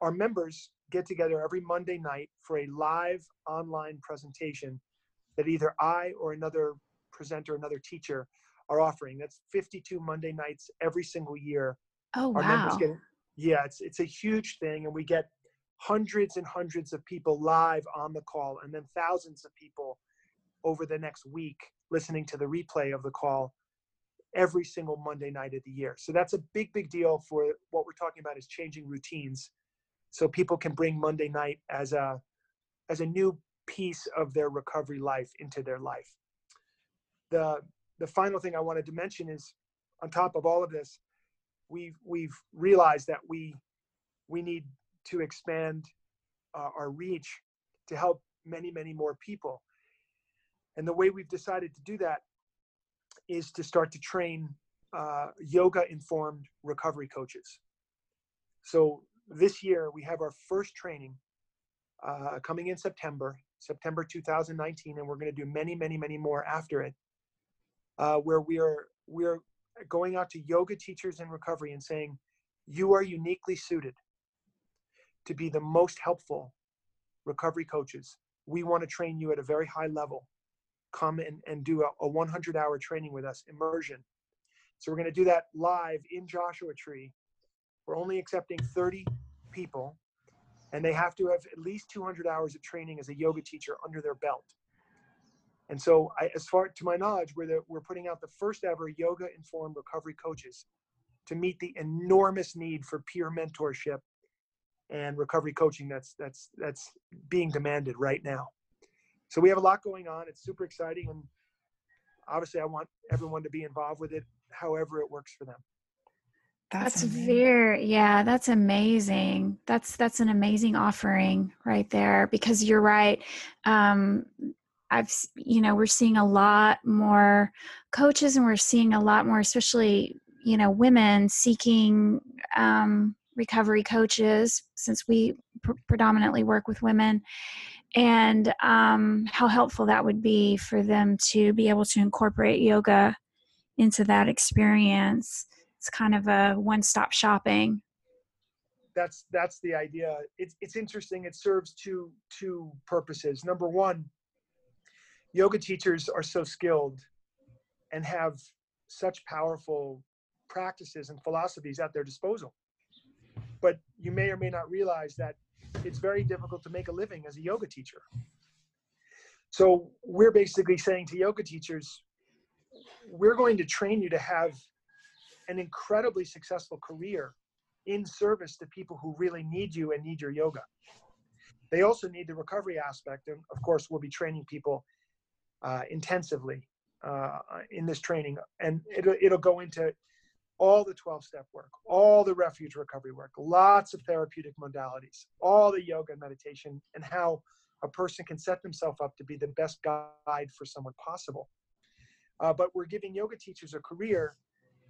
our members get together every Monday night for a live online presentation that either I or another presenter, another teacher are offering. That's 52 Monday nights every single year. Oh, wow. Our members get, yeah, it's, it's a huge thing. And we get hundreds and hundreds of people live on the call and then thousands of people over the next week listening to the replay of the call every single Monday night of the year. So that's a big, big deal for what we're talking about is changing routines. So people can bring Monday night as a as a new piece of their recovery life into their life. The the final thing I wanted to mention is on top of all of this, we've we've realized that we we need to expand uh, our reach to help many, many more people. And the way we've decided to do that is to start to train uh, yoga informed recovery coaches. So this year we have our first training uh, coming in September, September 2019, and we're going to do many, many, many more after it, uh, where we are we are going out to yoga teachers in recovery and saying, you are uniquely suited to be the most helpful recovery coaches. We want to train you at a very high level. Come and, and do a, a 100 hour training with us, immersion. So we're going to do that live in Joshua Tree. We're only accepting 30 people, and they have to have at least 200 hours of training as a yoga teacher under their belt. And so, I, as far to my knowledge, we're the, we're putting out the first ever yoga informed recovery coaches to meet the enormous need for peer mentorship and recovery coaching that's that's that's being demanded right now. So we have a lot going on. It's super exciting, and obviously, I want everyone to be involved with it, however it works for them. That's, that's very yeah, that's amazing. That's that's an amazing offering right there because you're right. Um, I've you know we're seeing a lot more coaches and we're seeing a lot more especially you know women seeking um, recovery coaches since we pr- predominantly work with women and um, how helpful that would be for them to be able to incorporate yoga into that experience it's kind of a one-stop shopping that's that's the idea it's it's interesting it serves two two purposes number one yoga teachers are so skilled and have such powerful practices and philosophies at their disposal. But you may or may not realize that it's very difficult to make a living as a yoga teacher. So we're basically saying to yoga teachers, we're going to train you to have an incredibly successful career in service to people who really need you and need your yoga. They also need the recovery aspect. And of course, we'll be training people uh, intensively uh, in this training. And it'll, it'll go into all the 12 step work, all the refuge recovery work, lots of therapeutic modalities, all the yoga and meditation, and how a person can set themselves up to be the best guide for someone possible. Uh, but we're giving yoga teachers a career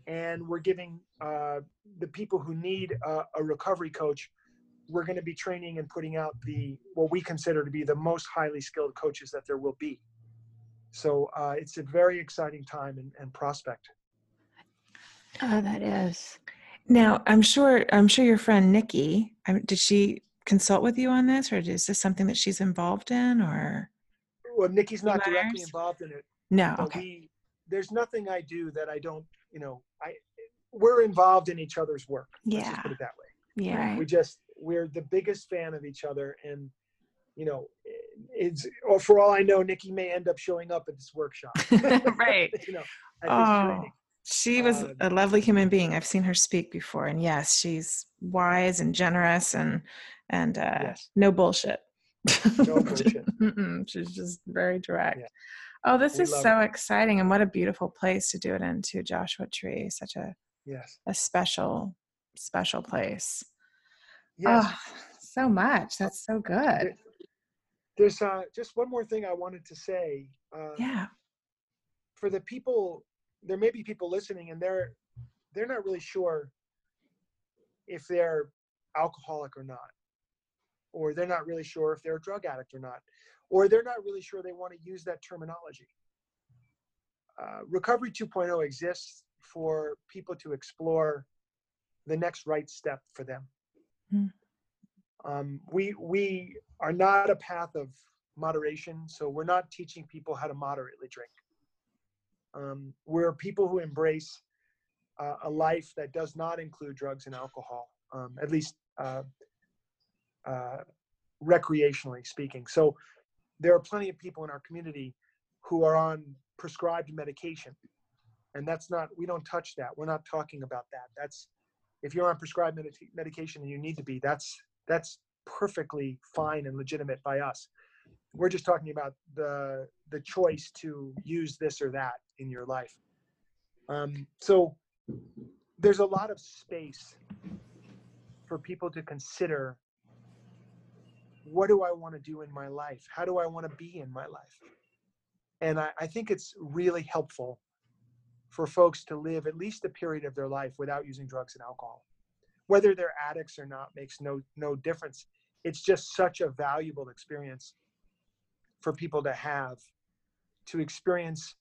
and we're giving uh, the people who need a, a recovery coach we're going to be training and putting out the what we consider to be the most highly skilled coaches that there will be so uh, it's a very exciting time and, and prospect. Oh, that is. Now, I'm sure. I'm sure your friend Nikki. Did she consult with you on this, or is this something that she's involved in, or? Well, Nikki's not directly involved in it. No. Okay. We, there's nothing I do that I don't. You know, I we're involved in each other's work. Yeah. Let's just put it that way. Yeah. We just we're the biggest fan of each other, and you know, it's or for all I know, Nikki may end up showing up at this workshop. (laughs) (laughs) right. you know, oh, she was uh, a lovely human being. I've seen her speak before, and yes, she's wise and generous and and uh, yes. no bullshit. No bullshit. (laughs) she's just very direct. Yeah. Oh, this we is so it. exciting, and what a beautiful place to do it into Joshua Tree. Such a yes, a special, special place. Yes. Oh, so much. That's so good. There's uh, just one more thing I wanted to say. Uh, yeah. For the people, there may be people listening, and they're they're not really sure if they're alcoholic or not, or they're not really sure if they're a drug addict or not, or they're not really sure they want to use that terminology. Uh, Recovery 2.0 exists for people to explore the next right step for them. Mm. Um, we we are not a path of moderation, so we're not teaching people how to moderately drink. Um, we're people who embrace uh, a life that does not include drugs and alcohol, um, at least uh, uh, recreationally speaking. So there are plenty of people in our community who are on prescribed medication, and that's not we don't touch that. We're not talking about that. That's if you're on prescribed med- medication and you need to be, that's that's perfectly fine and legitimate by us. We're just talking about the the choice to use this or that in your life. Um, so there's a lot of space for people to consider what do I want to do in my life? How do I want to be in my life? And I, I think it's really helpful for folks to live at least a period of their life without using drugs and alcohol whether they're addicts or not makes no no difference it's just such a valuable experience for people to have to experience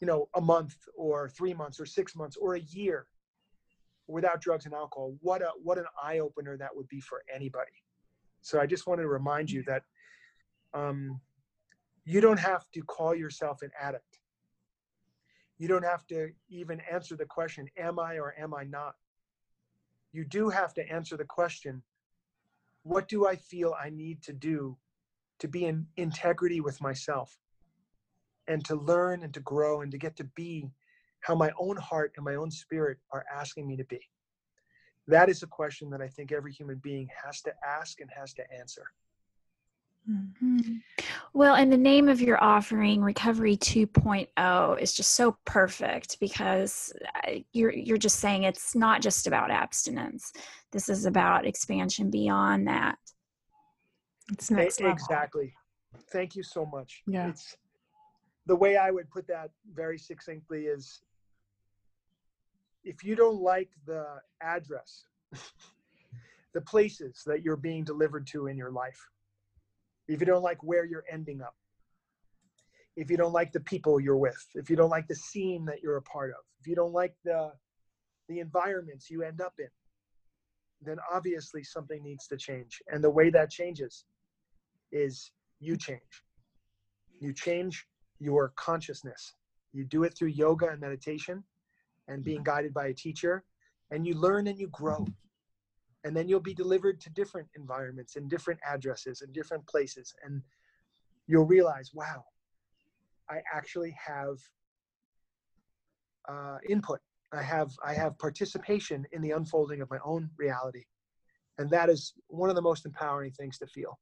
you know a month or three months or six months or a year without drugs and alcohol what a what an eye opener that would be for anybody So I just wanted to remind you that um, you don't have to call yourself an addict. You don't have to even answer the question, Am I or am I not? You do have to answer the question, What do I feel I need to do to be in integrity with myself and to learn and to grow and to get to be how my own heart and my own spirit are asking me to be? That is a question that I think every human being has to ask and has to answer. Mm-hmm. Well, and the name of your offering, Recovery 2.0, is just so perfect because uh, you're you're just saying it's not just about abstinence. This is about expansion beyond that. It's next level. Exactly. Thank you so much. Yeah. It's the way I would put that very succinctly is if you don't like the address, (laughs) the places that you're being delivered to in your life, if you don't like where you're ending up, if you don't like the people you're with, if you don't like the scene that you're a part of, if you don't like the the environments you end up in, then obviously something needs to change. And the way that changes is you change. You change your consciousness. You do it through yoga and meditation and being guided by a teacher, and you learn and you grow. And then you'll be delivered to different environments and different addresses and different places. And you'll realize, wow, I actually have uh, input. I have I have participation in the unfolding of my own reality, and that is one of the most empowering things to feel.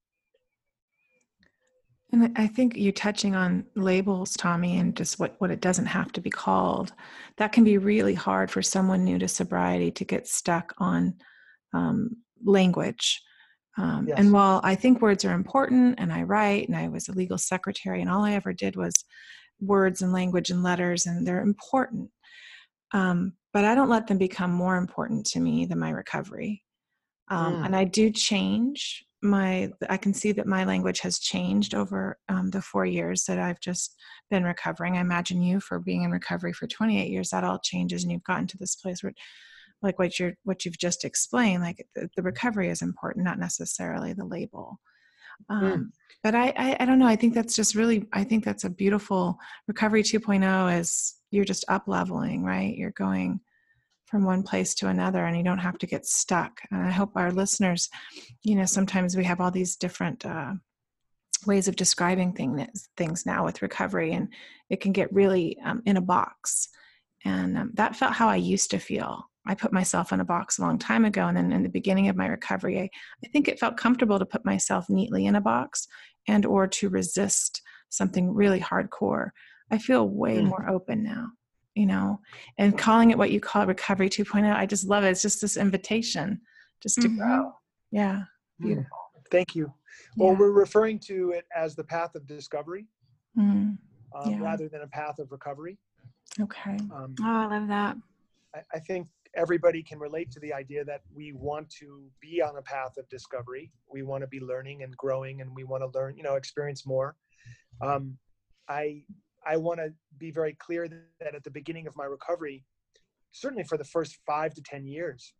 And I think you're touching on labels, Tommy, and just what, what it doesn't have to be called, that can be really hard for someone new to sobriety to get stuck on um, language. Um, Yes. And while I think words are important, and I write, and I was a legal secretary, and all I ever did was words and language and letters, and they're important. Um, but I don't let them become more important to me than my recovery. Um, Mm. And I do change my, I can see that my language has changed over um, the four years that I've just been recovering. I imagine you for being in recovery for 28 years, that all changes, and you've gotten to this place where like what you're what you've just explained like the, the recovery is important not necessarily the label. Um, but I, I i don't know i think that's just really i think that's a beautiful recovery 2.0 is you're just up leveling right? You're going from one place to another and you don't have to get stuck. And i hope our listeners you know sometimes we have all these different uh, ways of describing things things now with recovery and it can get really um, in a box. And um, that felt how i used to feel. I put myself in a box a long time ago and then in the beginning of my recovery i, I think it felt comfortable to put myself neatly in a box and or to resist something really hardcore. I feel way Mm. more open now you know and calling it what you call recovery 2.0 i just love it it's just this invitation just to Mhm. grow yeah Mm. beautiful Thank you. Well, yeah. we're referring to it as the path of discovery Mm, um, Yeah. rather than a path of recovery. okay Um, Oh, I love that. I, I think everybody can relate to the idea that we want to be on a path of discovery. We want to be learning and growing, and we want to learn, you know, experience more. Um, I I want to be very clear that at the beginning of my recovery, certainly for the first five to ten years,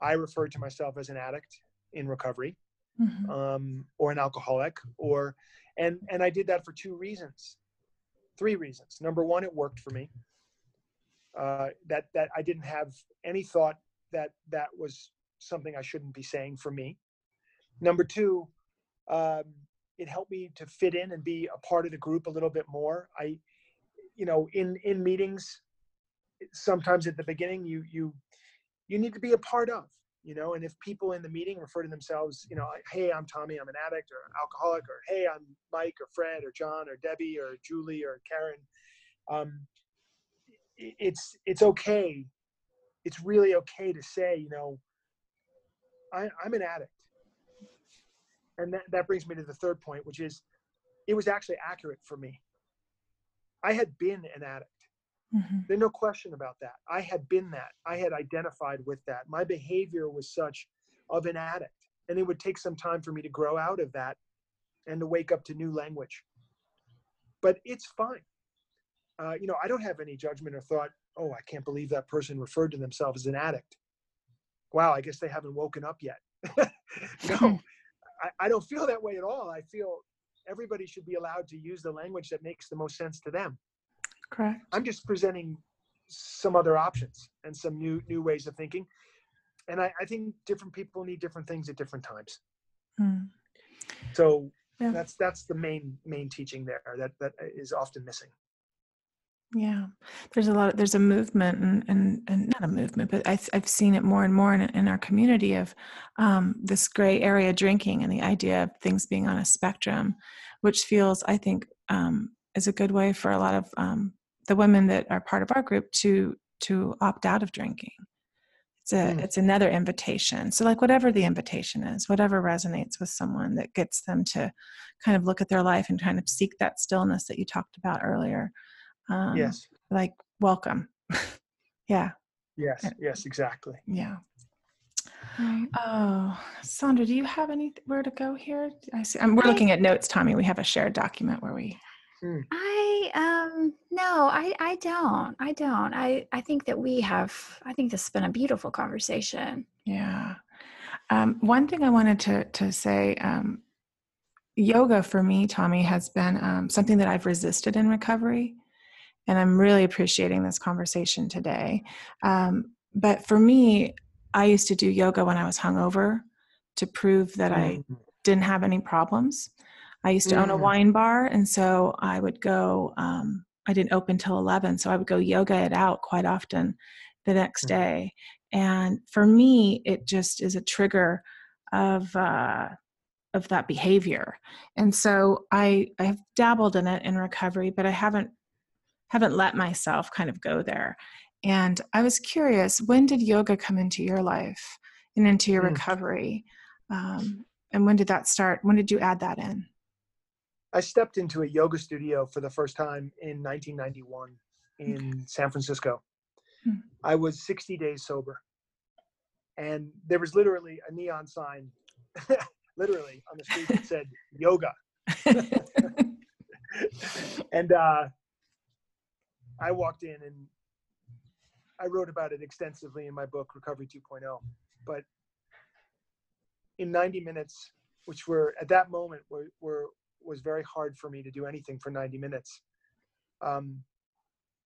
I referred to myself as an addict in recovery Mhm. um, or an alcoholic or and and i did that for two reasons. Three reasons. Number one it worked for me. Uh, that that i didn't have any thought that that was something i shouldn't be saying for me. Number two um, it helped me to fit in and be a part of the group a little bit more. I you know in in meetings sometimes at the beginning you you you need to be a part of you know and if people in the meeting refer to themselves you know like, hey i'm tommy i'm an addict or alcoholic or hey i'm mike or fred or john or debbie or julie or karen um, it's it's okay it's really okay to say you know I, i'm an addict and that, that brings me to the third point which is it was actually accurate for me i had been an addict Mhm. there's no question about that. I had been that. I had identified with that. My behavior was such of an addict. And it would take some time for me to grow out of that and to wake up to new language. But it's fine. Uh, you know, I don't have any judgment or thought, oh, I can't believe that person referred to themselves as an addict. Wow, I guess they haven't woken up yet. (laughs) no, I, I don't feel that way at all. I feel everybody should be allowed to use the language that makes the most sense to them. Correct. I'm just presenting some other options and some new new ways of thinking. And I, I think different people need different things at different times. Mm. So Yeah. that's that's the main main teaching there that that is often missing. Yeah, there's a lot. Of, there's a movement, and, and and not a movement, but I, I've seen it more and more in, in our community of um, this gray area drinking and the idea of things being on a spectrum, which feels, I think, um, is a good way for a lot of um, the women that are part of our group to to opt out of drinking. It's a Mm. it's another invitation. So like whatever the invitation is, whatever resonates with someone that gets them to kind of look at their life and kind of seek that stillness that you talked about earlier. Um, yes. like welcome (laughs) yeah Yes. Yeah. Yes. Exactly. yeah Right. oh sondra do you have anywhere to go here i see um, we're I- looking at notes tommy we have a shared document where we I um no, I I don't. I don't. I I think that we have I think this has been a beautiful conversation. yeah um, one thing i wanted to to say um, yoga for me tommy has been um, something that i've resisted in recovery and i'm really appreciating this conversation today um, but for me i used to do yoga when i was hungover to prove that i Mhm. didn't have any problems. I used to own a Mm. wine bar, and so I would go. Um, I didn't open till eleven, so I would go yoga it out quite often the next Mhm. day. And for me, it just is a trigger of uh, of that behavior. And so I I have dabbled in it in recovery, but I haven't haven't let myself kind of go there. And I was curious, when did yoga come into your life and into your Mm. recovery? Um, and when did that start? When did you add that in? I stepped into a yoga studio for the first time in 1991 in San Francisco. Hmm. I was 60 days sober. And there was literally a neon sign, (laughs) literally on the street that said yoga. (laughs) (laughs) and uh, I walked in and I wrote about it extensively in my book, Recovery 2.0. But in 90 minutes, which were at that moment were, were was very hard for me to do anything for 90 minutes. Um,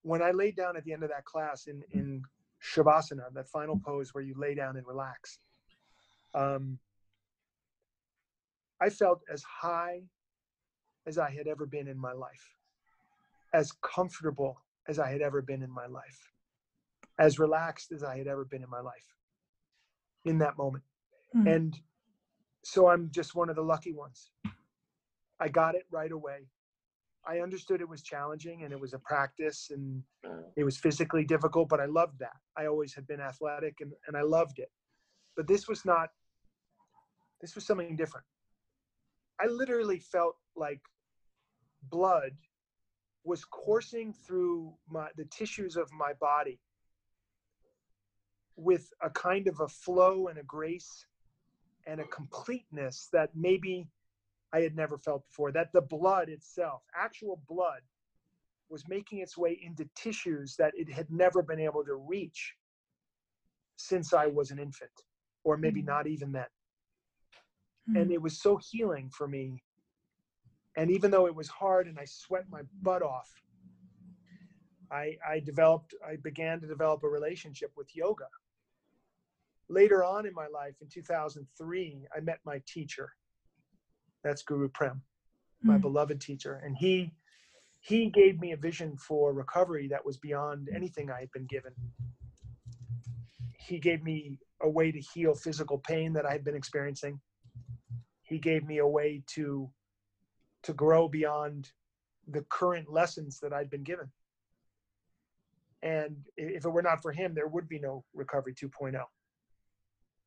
when I laid down at the end of that class in in shavasana, that final pose where you lay down and relax, um, I felt as high as I had ever been in my life, as comfortable as I had ever been in my life, as relaxed as I had ever been in my life. In that moment, Mm. and so I'm just one of the lucky ones. I got it right away. I understood it was challenging and it was a practice and it was physically difficult, but I loved that. I always had been athletic and, and I loved it. But this was not, this was something different. I literally felt like blood was coursing through my, the tissues of my body with a kind of a flow and a grace and a completeness that maybe I had never felt before. That the blood itself, actual blood, was making its way into tissues that it had never been able to reach since I was an infant, or maybe Mhm. not even then. Mm. And it was so healing for me. And even though it was hard and I sweat my butt off, I, I developed, I began to develop a relationship with yoga. Later on in my life, in 2003, I met my teacher. That's Guru Prem, my Mm. beloved teacher. And he, he gave me a vision for recovery that was beyond anything I had been given. He gave me a way to heal physical pain that I had been experiencing. He gave me a way to, to grow beyond the current lessons that I'd been given. And if it were not for him, there would be no Recovery 2.0.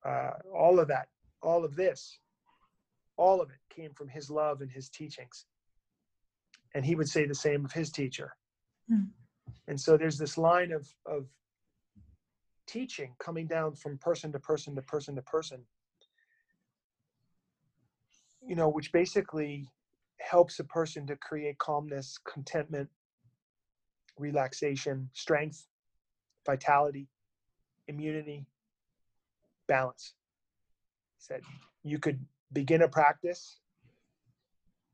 Uh, all of that, all of this, all of it came from his love and his teachings. And he would say the same of his teacher. Hmm. And so there's this line of, of teaching coming down from person to person to person to person, you know, which basically helps a person to create calmness, contentment, relaxation, strength, vitality, immunity, balance. He Said you could begin a practice,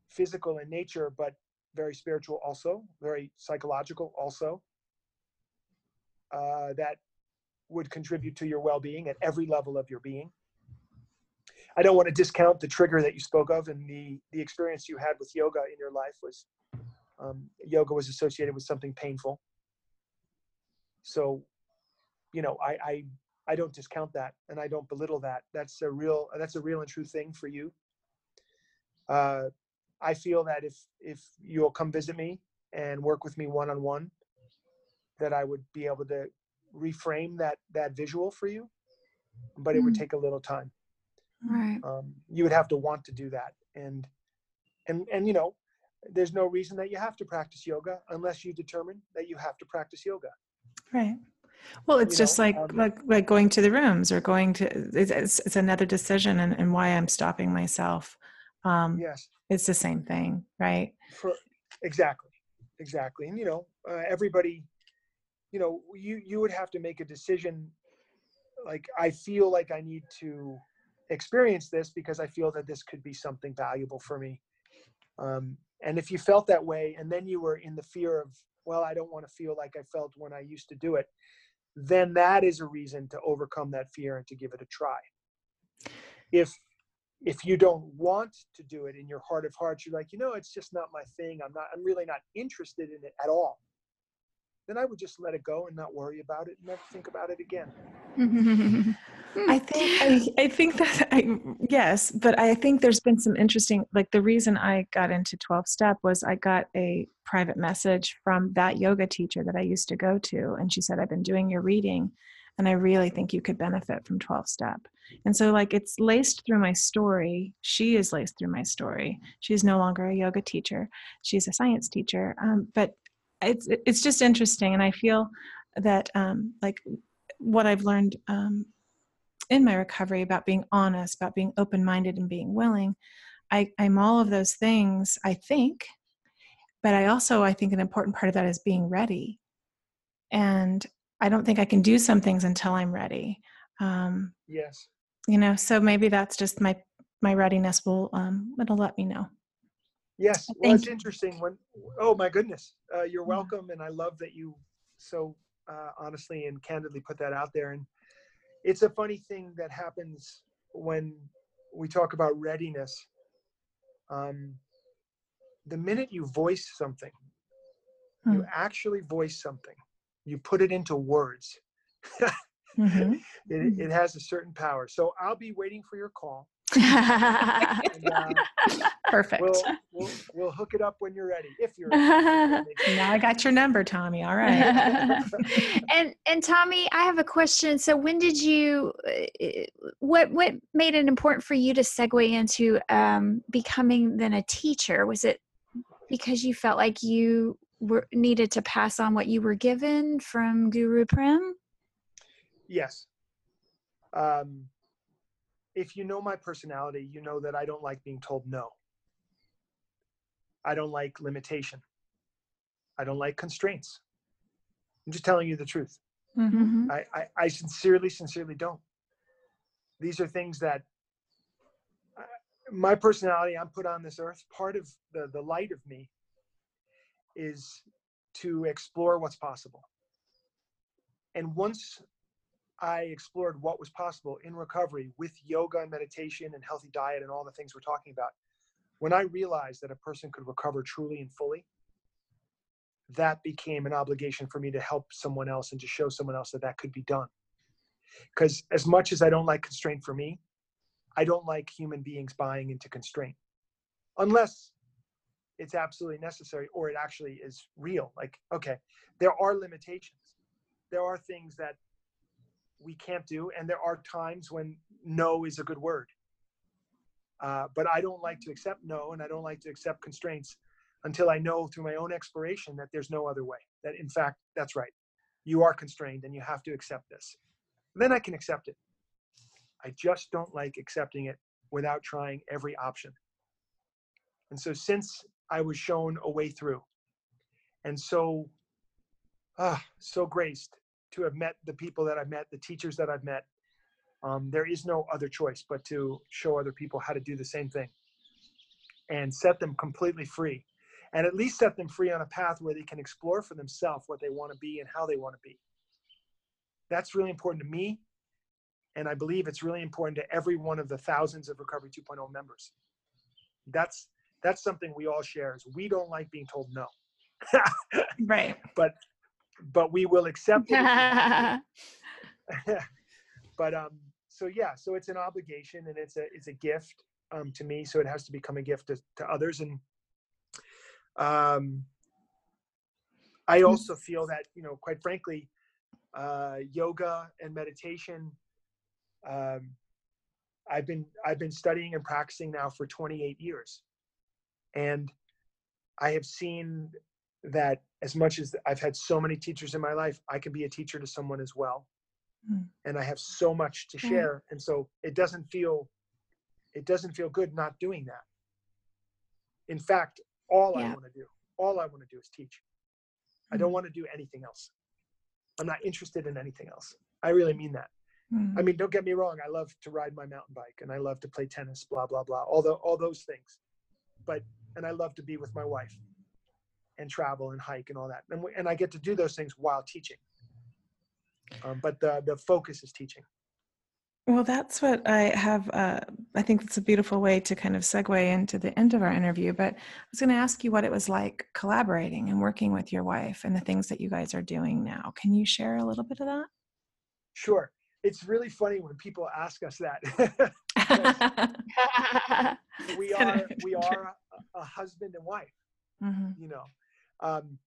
physical in nature, but very spiritual also, very psychological also, uh, that would contribute to your well being at every level of your being. I don't want to discount the trigger that you spoke of and the, the experience you had with yoga in your life was um, yoga was associated with something painful. So, you know, I, I I don't discount that and I don't belittle that. That's a real that's a real and true thing for you. Uh, I feel that if if you'll come visit me and work with me one on one, that I would be able to reframe that that visual for you, but it would Mm. take a little time. Right. Um, you would have to want to do that, and and and you know, there's no reason that you have to practice yoga unless you determine that you have to practice yoga. Right. Well, it's You just know, like um, like like going to the rooms or going to it's it's, another decision and, and why I'm stopping myself. Um, Yes. It's the same thing, right? for exactly exactly and you know uh, everybody you know you you would have to make a decision like i feel like i need to experience this because i feel that this could be something valuable for me. Um, and if you felt that way and then you were in the fear of well i don't want to feel like i felt when i used to do it then that is a reason to overcome that fear and to give it a try. If if you don't want to do it in your heart of hearts you're like you know it's just not my thing. I'm not i'm really not interested in it at all. Then i would just let it go and not worry about it and never think about it again (laughs) I think I, I think that (laughs) I yes, but I think there's been some interesting like the reason I got into 12 step was I got a private message from that yoga teacher that I used to go to and she said I've been doing your reading and I really think you could benefit from 12 step. And so like it's laced through my story. She is laced through my story. She's no longer a yoga teacher. She's a science teacher. Um, but it's it's just interesting and I feel that um, like what I've learned um, in my recovery about being honest, about being open minded and being willing. I, I'm all of those things, I think. But I also, I think an important part of that is being ready. And I don't think I can do some things until I'm ready. Um, yes you know, so maybe that's just my my readiness will um it'll let me know. yes well it's you. interesting when oh my goodness uh, you're welcome and i love that you so uh, honestly and candidly put that out there and it's a funny thing that happens when we talk about readiness. Um, the minute you voice something you Hmm. actually voice something. You put it into words. (laughs) Mhm. it, it has a certain power. So i'll be waiting for your call (laughs) and, Perfect. we'll, we'll we'll hook it up when you're ready if you're ready. (laughs) now I got your number, Tommy. All right. (laughs) and and Tommy, I have a question. So when did you uh, what what made it important for you to segue into um, becoming then a teacher? Was it because you felt like you were needed to pass on what you were given from Guru Prem? yes um, if you know my personality you know that i don't like being told no i don't like limitation i don't like constraints i'm just telling you the truth Mhm. Mm-hmm. I, I, I sincerely, sincerely don't. These are things that uh, my personality, I'm put on this earth. Part of the, the light of me is to explore what's possible. And once I explored what was possible in recovery with yoga and meditation and healthy diet and all the things we're talking about, when I realized that a person could recover truly and fully, that became an obligation for me to help someone else and to show someone else that that could be done. Because as much as I don't like constraint for me, I don't like human beings buying into constraint unless it's absolutely necessary or it actually is real. Like, okay, there are limitations, there are things that we can't do, and there are times when no is a good word. Uh, but I don't like to accept no, and I don't like to accept constraints until I know through my own exploration that there's no other way. That in fact, that's right. You are constrained and you have to accept this. Then I can accept it. I just don't like accepting it without trying every option. And so since I was shown a way through and so ah, so graced to have met the people that I've met, the teachers that I've met, Um, there is no other choice but to show other people how to do the same thing and set them completely free and at least set them free on a path where they can explore for themselves what they want to be and how they want to be. That's really important to me. And I believe it's really important to every one of the thousands of Recovery 2.0 members. That's that's something we all share is we don't like being told no. (laughs) right. But but we will accept it. (laughs) (laughs) but um so yeah, so it's an obligation and it's a it's a gift um to me. So it has to become a gift to, to others. And um, I Mm. also feel that, you know, quite frankly, uh, yoga and meditation, um, I've been I've been studying and practicing now for 28 years, and I have seen that as much as I've had so many teachers in my life, I can be a teacher to someone as well, Mm. and I have so much to share, and so it doesn't feel it doesn't feel good not doing that. In fact, all I want to do, all I want to do is teach. I don't Mm. want to do anything else. I'm not interested in anything else. I really mean that. Mm. I mean, don't get me wrong. I love to ride my mountain bike and I love to play tennis, blah, blah, blah, all, the, all those things. But, and I love to be with my wife and travel and hike and all that. And, we- and I get to do those things while teaching. Um, but the, the focus is teaching. Well, that's what I have. Uh, I think it's a beautiful way to kind of segue into the end of our interview. But I was going to ask you what it was like collaborating and working with your wife and the things that you guys are doing now. Can you share a little bit of that? Sure. It's really funny when people ask us that. (laughs) (laughs) we are, we (laughs) are a, a husband and wife. hmm you know um,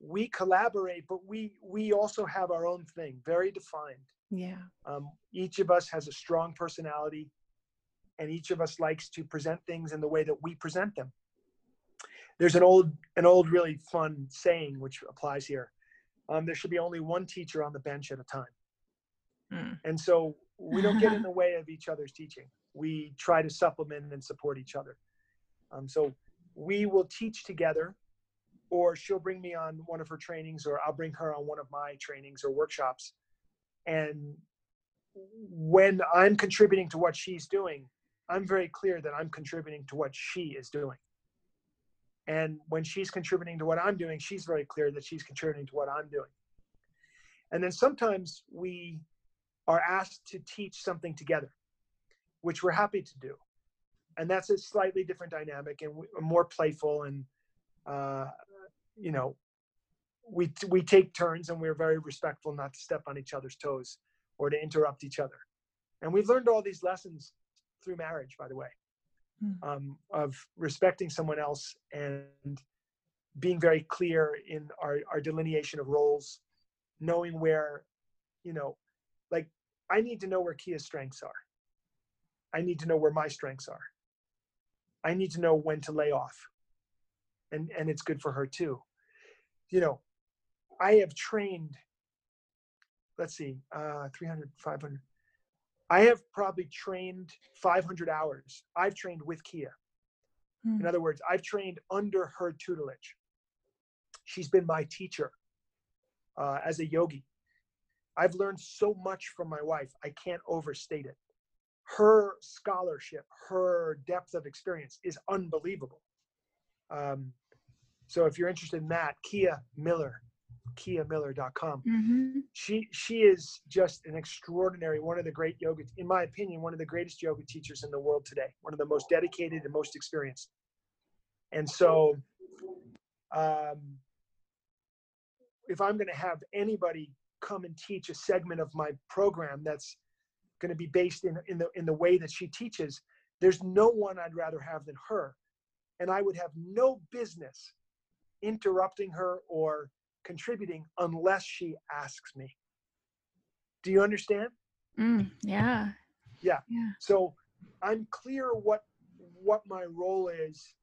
we collaborate but we we also have our own thing very defined. Yeah. um, each of us has a strong personality and each of us likes to present things in the way that we present them. There's an old an old really fun saying which applies here um, there should be only one teacher on the bench at a time. Mm. and so we don't get in the (laughs) way of each other's teaching. We try to supplement and support each other. Um, so we will teach together or she'll bring me on one of her trainings or i'll bring her on one of my trainings or workshops. And when i'm contributing to what she's doing i'm very clear that i'm contributing to what she is doing. And when she's contributing to what i'm doing she's very clear that she's contributing to what i'm doing. And then sometimes we are asked to teach something together which we're happy to do. And that's a slightly different dynamic and more playful and uh, you know we we take turns and we're very respectful not to step on each other's toes or to interrupt each other. And we've learned all these lessons through marriage by the way Hmm. um, of respecting someone else and being very clear in our, our delineation of roles knowing where you know like i need to know where kia's strengths are. I need to know where my strengths are. I need to know when to lay off and and it's good for her too. You know i have trained let's see uh 300 500 i have probably trained 500 hours. I've trained with kia. In Hmm. other words i've trained under her tutelage. She's been my teacher uh, as a yogi. I've learned so much from my wife i can't overstate it. Her scholarship her depth of experience is unbelievable. Um, so if you're interested in that kia miller kiamiller.com hmm she she is just an extraordinary one of the great yoga in my opinion one of the greatest yoga teachers in the world today. One of the most dedicated and most experienced. And so um, if i'm going to have anybody come and teach a segment of my program that's going to be based in, in the in the way that she teaches there's no one i'd rather have than her. And i would have no business interrupting her or contributing unless she asks me. Do you understand? Mm, yeah. So I'm clear what what my role is,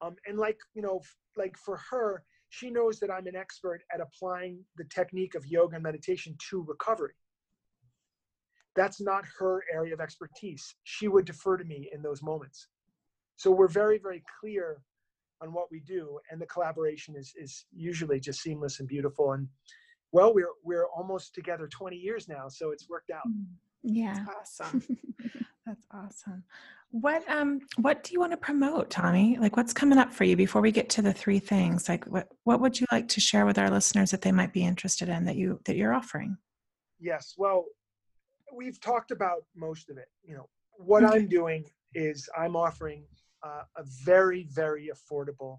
um, and like you know, like for her, she knows that I'm an expert at applying the technique of yoga and meditation to recovery. That's not her area of expertise. She would defer to me in those moments. So we're very very clear on what we do, and the collaboration is is usually just seamless and beautiful. And well, we're we're almost together 20 years now, so it's worked out. Yeah. That's awesome. (laughs) That's awesome. What um what do you want to promote, Tommy? Like what's coming up for you before we get to the three things? Like what what would you like to share with our listeners that they might be interested in that you that you're offering? Yes. Well, we've talked about most of it. You know, what Okay. I'm doing is I'm offering uh, a very, very affordable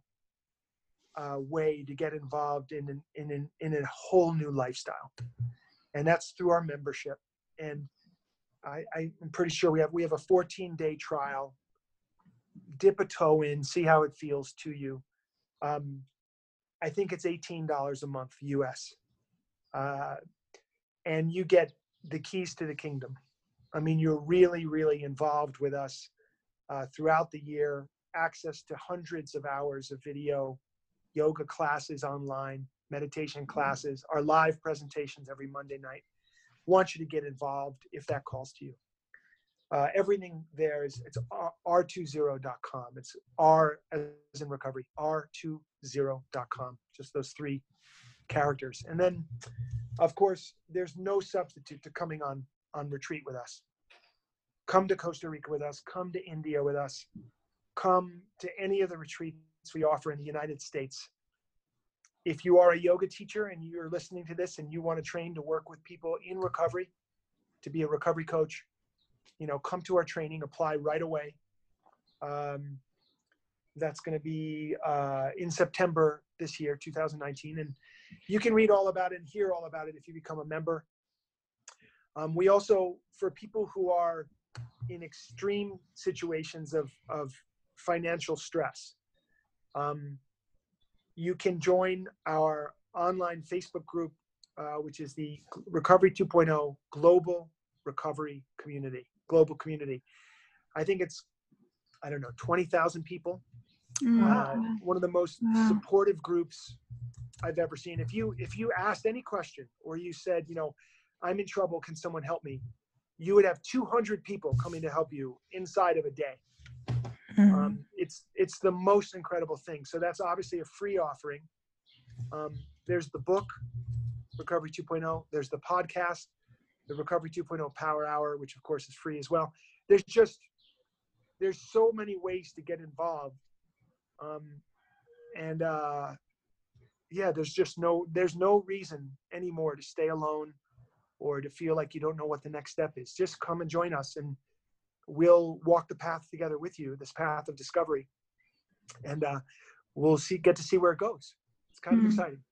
uh, way to get involved in an, in an, in a whole new lifestyle, and that's through our membership. And I, I'm pretty sure we have we have a 14 day trial. Dip a toe in, see how it feels to you. Um, I think it's $18 a month US. Uh, and you get the keys to the kingdom. I mean, you're really, really involved with us uh, throughout the year, access to hundreds of hours of video, yoga classes online, meditation classes, our live presentations every Monday night. Want you to get involved if that calls to you. Uh, everything there is it's r- r20.com. It's r as in recovery, r20.com. Just those three characters. And then of course, there's no substitute to coming on on retreat with us. Come to Costa Rica with us. Come to India with us. Come to any of the retreats we offer in the United States. If you are a yoga teacher and you're listening to this and you want to train to work with people in recovery, to be a recovery coach, you know, come to our training. Apply right away. Um, that's going to be uh, in September this year, 2019, and you can read all about it and hear all about it if you become a member. Um, we also, for people who are in extreme situations of, of financial stress, um, you can join our online Facebook group, uh, which is the Recovery 2.0 Global Recovery Community. Global community. I think it's, I don't know, 20,000 people. Mm. Uh, one of the most Wow. supportive groups I've ever seen. If you if you asked any question or you said, you know, I'm in trouble, can someone help me? You would have 200 people coming to help you inside of a day. Mhm. Um, it's it's the most incredible thing. So that's obviously a free offering. Um, there's the book, Recovery 2.0. There's the podcast, the Recovery 2.0 Power Hour, which of course is free as well. There's just there's so many ways to get involved, um, and uh, yeah, there's just no there's no reason anymore to stay alone or to feel like you don't know what the next step is. Just come and join us, and we'll walk the path together with you. This path of discovery, and uh, we'll see get to see where it goes. It's kind Mhm. of exciting.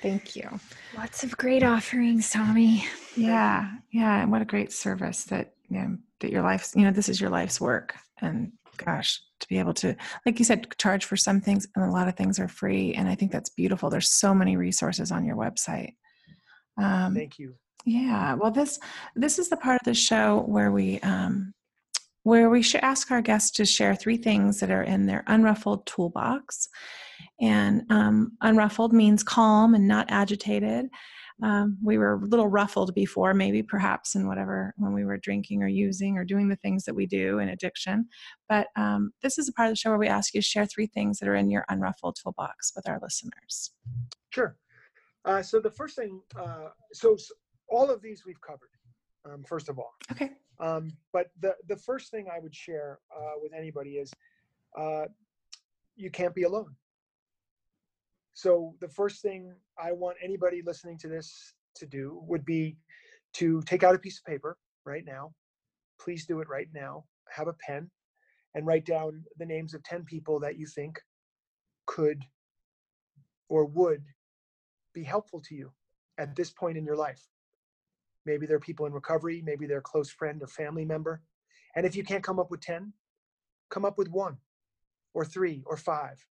Thank you. Lots of great offerings, Tommy. Yeah, yeah, and what a great service that you know, that your life's you know this is your life's work, and gosh, to be able to like you said, charge for some things, and a lot of things are free, and I think that's beautiful. There's so many resources on your website. Um, Thank you. yeah, well, this this is the part of the show where we um, where we should ask our guests to share three things that are in their unruffled toolbox. And um, unruffled means calm and not agitated. Um, we were a little ruffled before, maybe perhaps in whatever when we were drinking or using or doing the things that we do in addiction. But um, this is a part of the show where we ask you to share three things that are in your unruffled toolbox with our listeners. Sure. Uh, so the first thing, uh, so s- all of these we've covered. Um, first of all, Okay. Um, but the the first thing I would share uh, with anybody is uh, you can't be alone. So the first thing I want anybody listening to this to do would be to take out a piece of paper right now. Please do it right now. Have a pen and write down the names of 10 people that you think could or would be helpful to you at this point in your life. Maybe they're people in recovery, maybe they're a close friend or family member. And if you can't come up with 10, come up with one or three or five.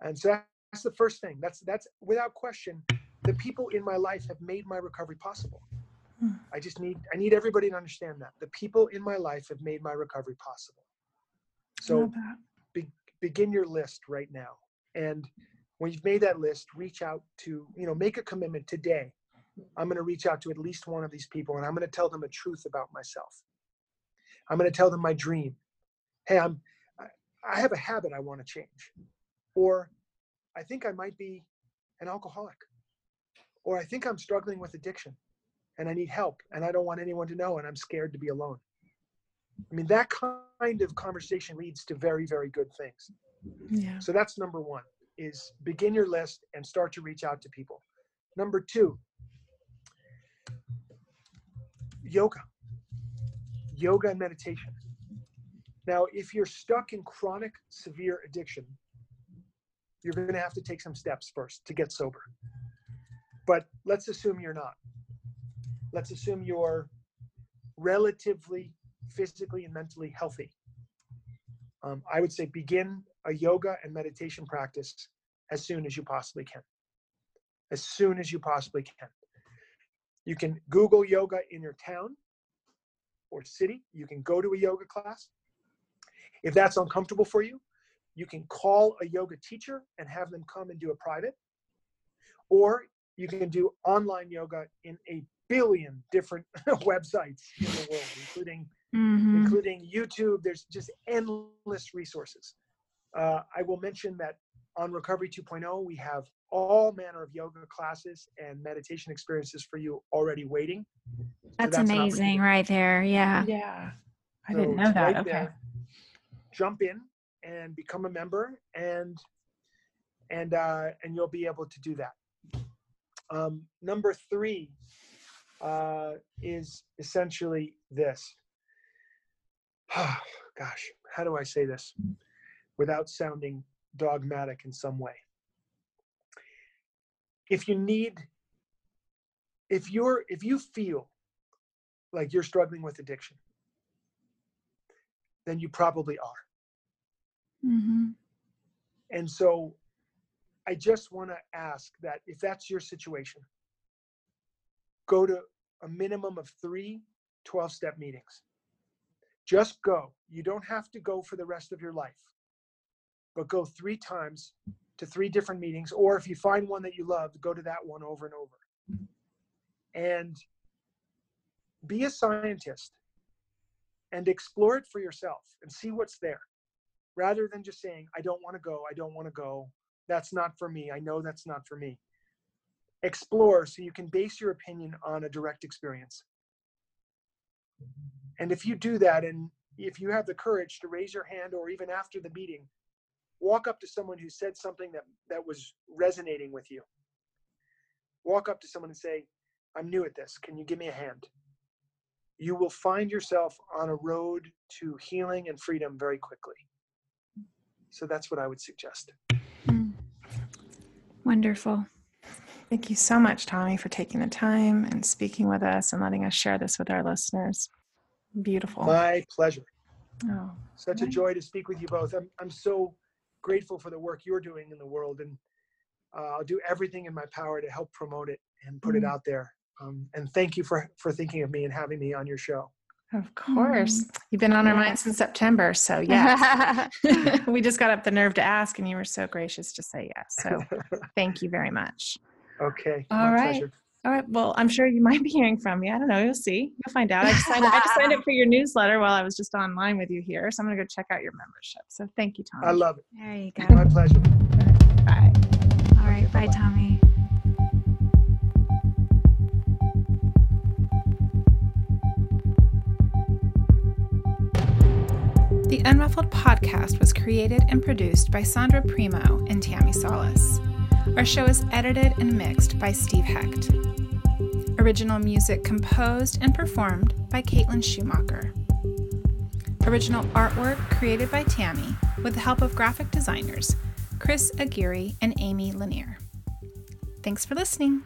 And so that's the first thing. That's that's without question, the people in my life have made my recovery possible. Hmm. I just need I need everybody to understand that. The people in my life have made my recovery possible. So be, begin your list right now. And when you've made that list, reach out to, you know, make a commitment today. I'm going to reach out to at least one of these people and I'm going to tell them a truth about myself. I'm going to tell them my dream. Hey, I'm I, I have a habit I want to change. Or I think I might be an alcoholic. Or I think I'm struggling with addiction. and I need help and I don't want anyone to know and I'm scared to be alone. I mean, that kind of conversation leads to very, very good things. Yeah. So that's number one is begin your list and start to reach out to people. Number two, yoga, yoga and meditation. Now, if you're stuck in chronic severe addiction, you're going to have to take some steps first to get sober. But let's assume you're not. Let's assume you're relatively physically and mentally healthy. Um, I would say begin a yoga and meditation practice as soon as you possibly can. As soon as you possibly can. You can Google yoga in your town or city. You can go to a yoga class. If that's uncomfortable for you, you can call a yoga teacher and have them come and do a private. Or you can do online yoga in a billion different (laughs) websites in the world, including Mhm. including YouTube. There's just endless resources. Uh, I will mention that on Recovery 2.0, we have all manner of yoga classes and meditation experiences for you already waiting. So That's an amazing right there. Yeah. Yeah. I So didn't know that. right okay. there. Jump in and become a member, and and uh, and you'll be able to do that. Um, number three uh, is essentially this. (sighs) Gosh, how do I say this without sounding dogmatic in some way? If you need, if you're, if you feel like you're struggling with addiction, then you probably are. hmm And so I just want to ask that if that's your situation, go to a minimum of three 12 step meetings. Just go. You don't have to go for the rest of your life, but go three times to three different meetings. Or if you find one that you love, go to that one over and over. And be a scientist and explore it for yourself and see what's there rather than just saying, I don't want to go, I don't want to go, that's not for me, I know that's not for me. Explore so you can base your opinion on a direct experience. And if you do that, and if you have the courage to raise your hand or even after the meeting, walk up to someone who said something that, that was resonating with you. Walk up to someone and say, I'm new at this. Can you give me a hand? You will find yourself on a road to healing and freedom very quickly. So that's what I would suggest. Mm. Wonderful. Thank you so much, Tommy, for taking the time and speaking with us and letting us share this with our listeners. Beautiful. My pleasure. Oh, Such a joy to speak with you both. I'm, I'm so grateful for the work you're doing in the world, and uh, I'll do everything in my power to help promote it and put it Mm. out there. Um, and thank you for for thinking of me and having me on your show. of course. You've been on our Yeah. minds since September. So, (laughs) yeah. (laughs) we just got up the nerve to ask, and you were so gracious to say yes. So, (laughs) thank you very much. Okay. All my right. pleasure. All right. Well, I'm sure you (laughs) might be hearing from me. I don't know. You'll see. You'll find out. I just signed, I just signed up (laughs) for your newsletter while I was just online with you here. So I'm going to go check out your membership. So thank you, Tommy. I love it. there you (laughs) go. My pleasure. Bye. All right. Okay, Bye, bye-bye. Tommy. The Unruffled podcast was created and produced by Sondra Primo and Tammi Salas. Our show is edited and mixed by Steve Hecht. Original music composed and performed by Caitlin Schumacher. Original artwork created by Tammi with the help of graphic designers Chris Aguirre and Amy Lanier. Thanks for listening.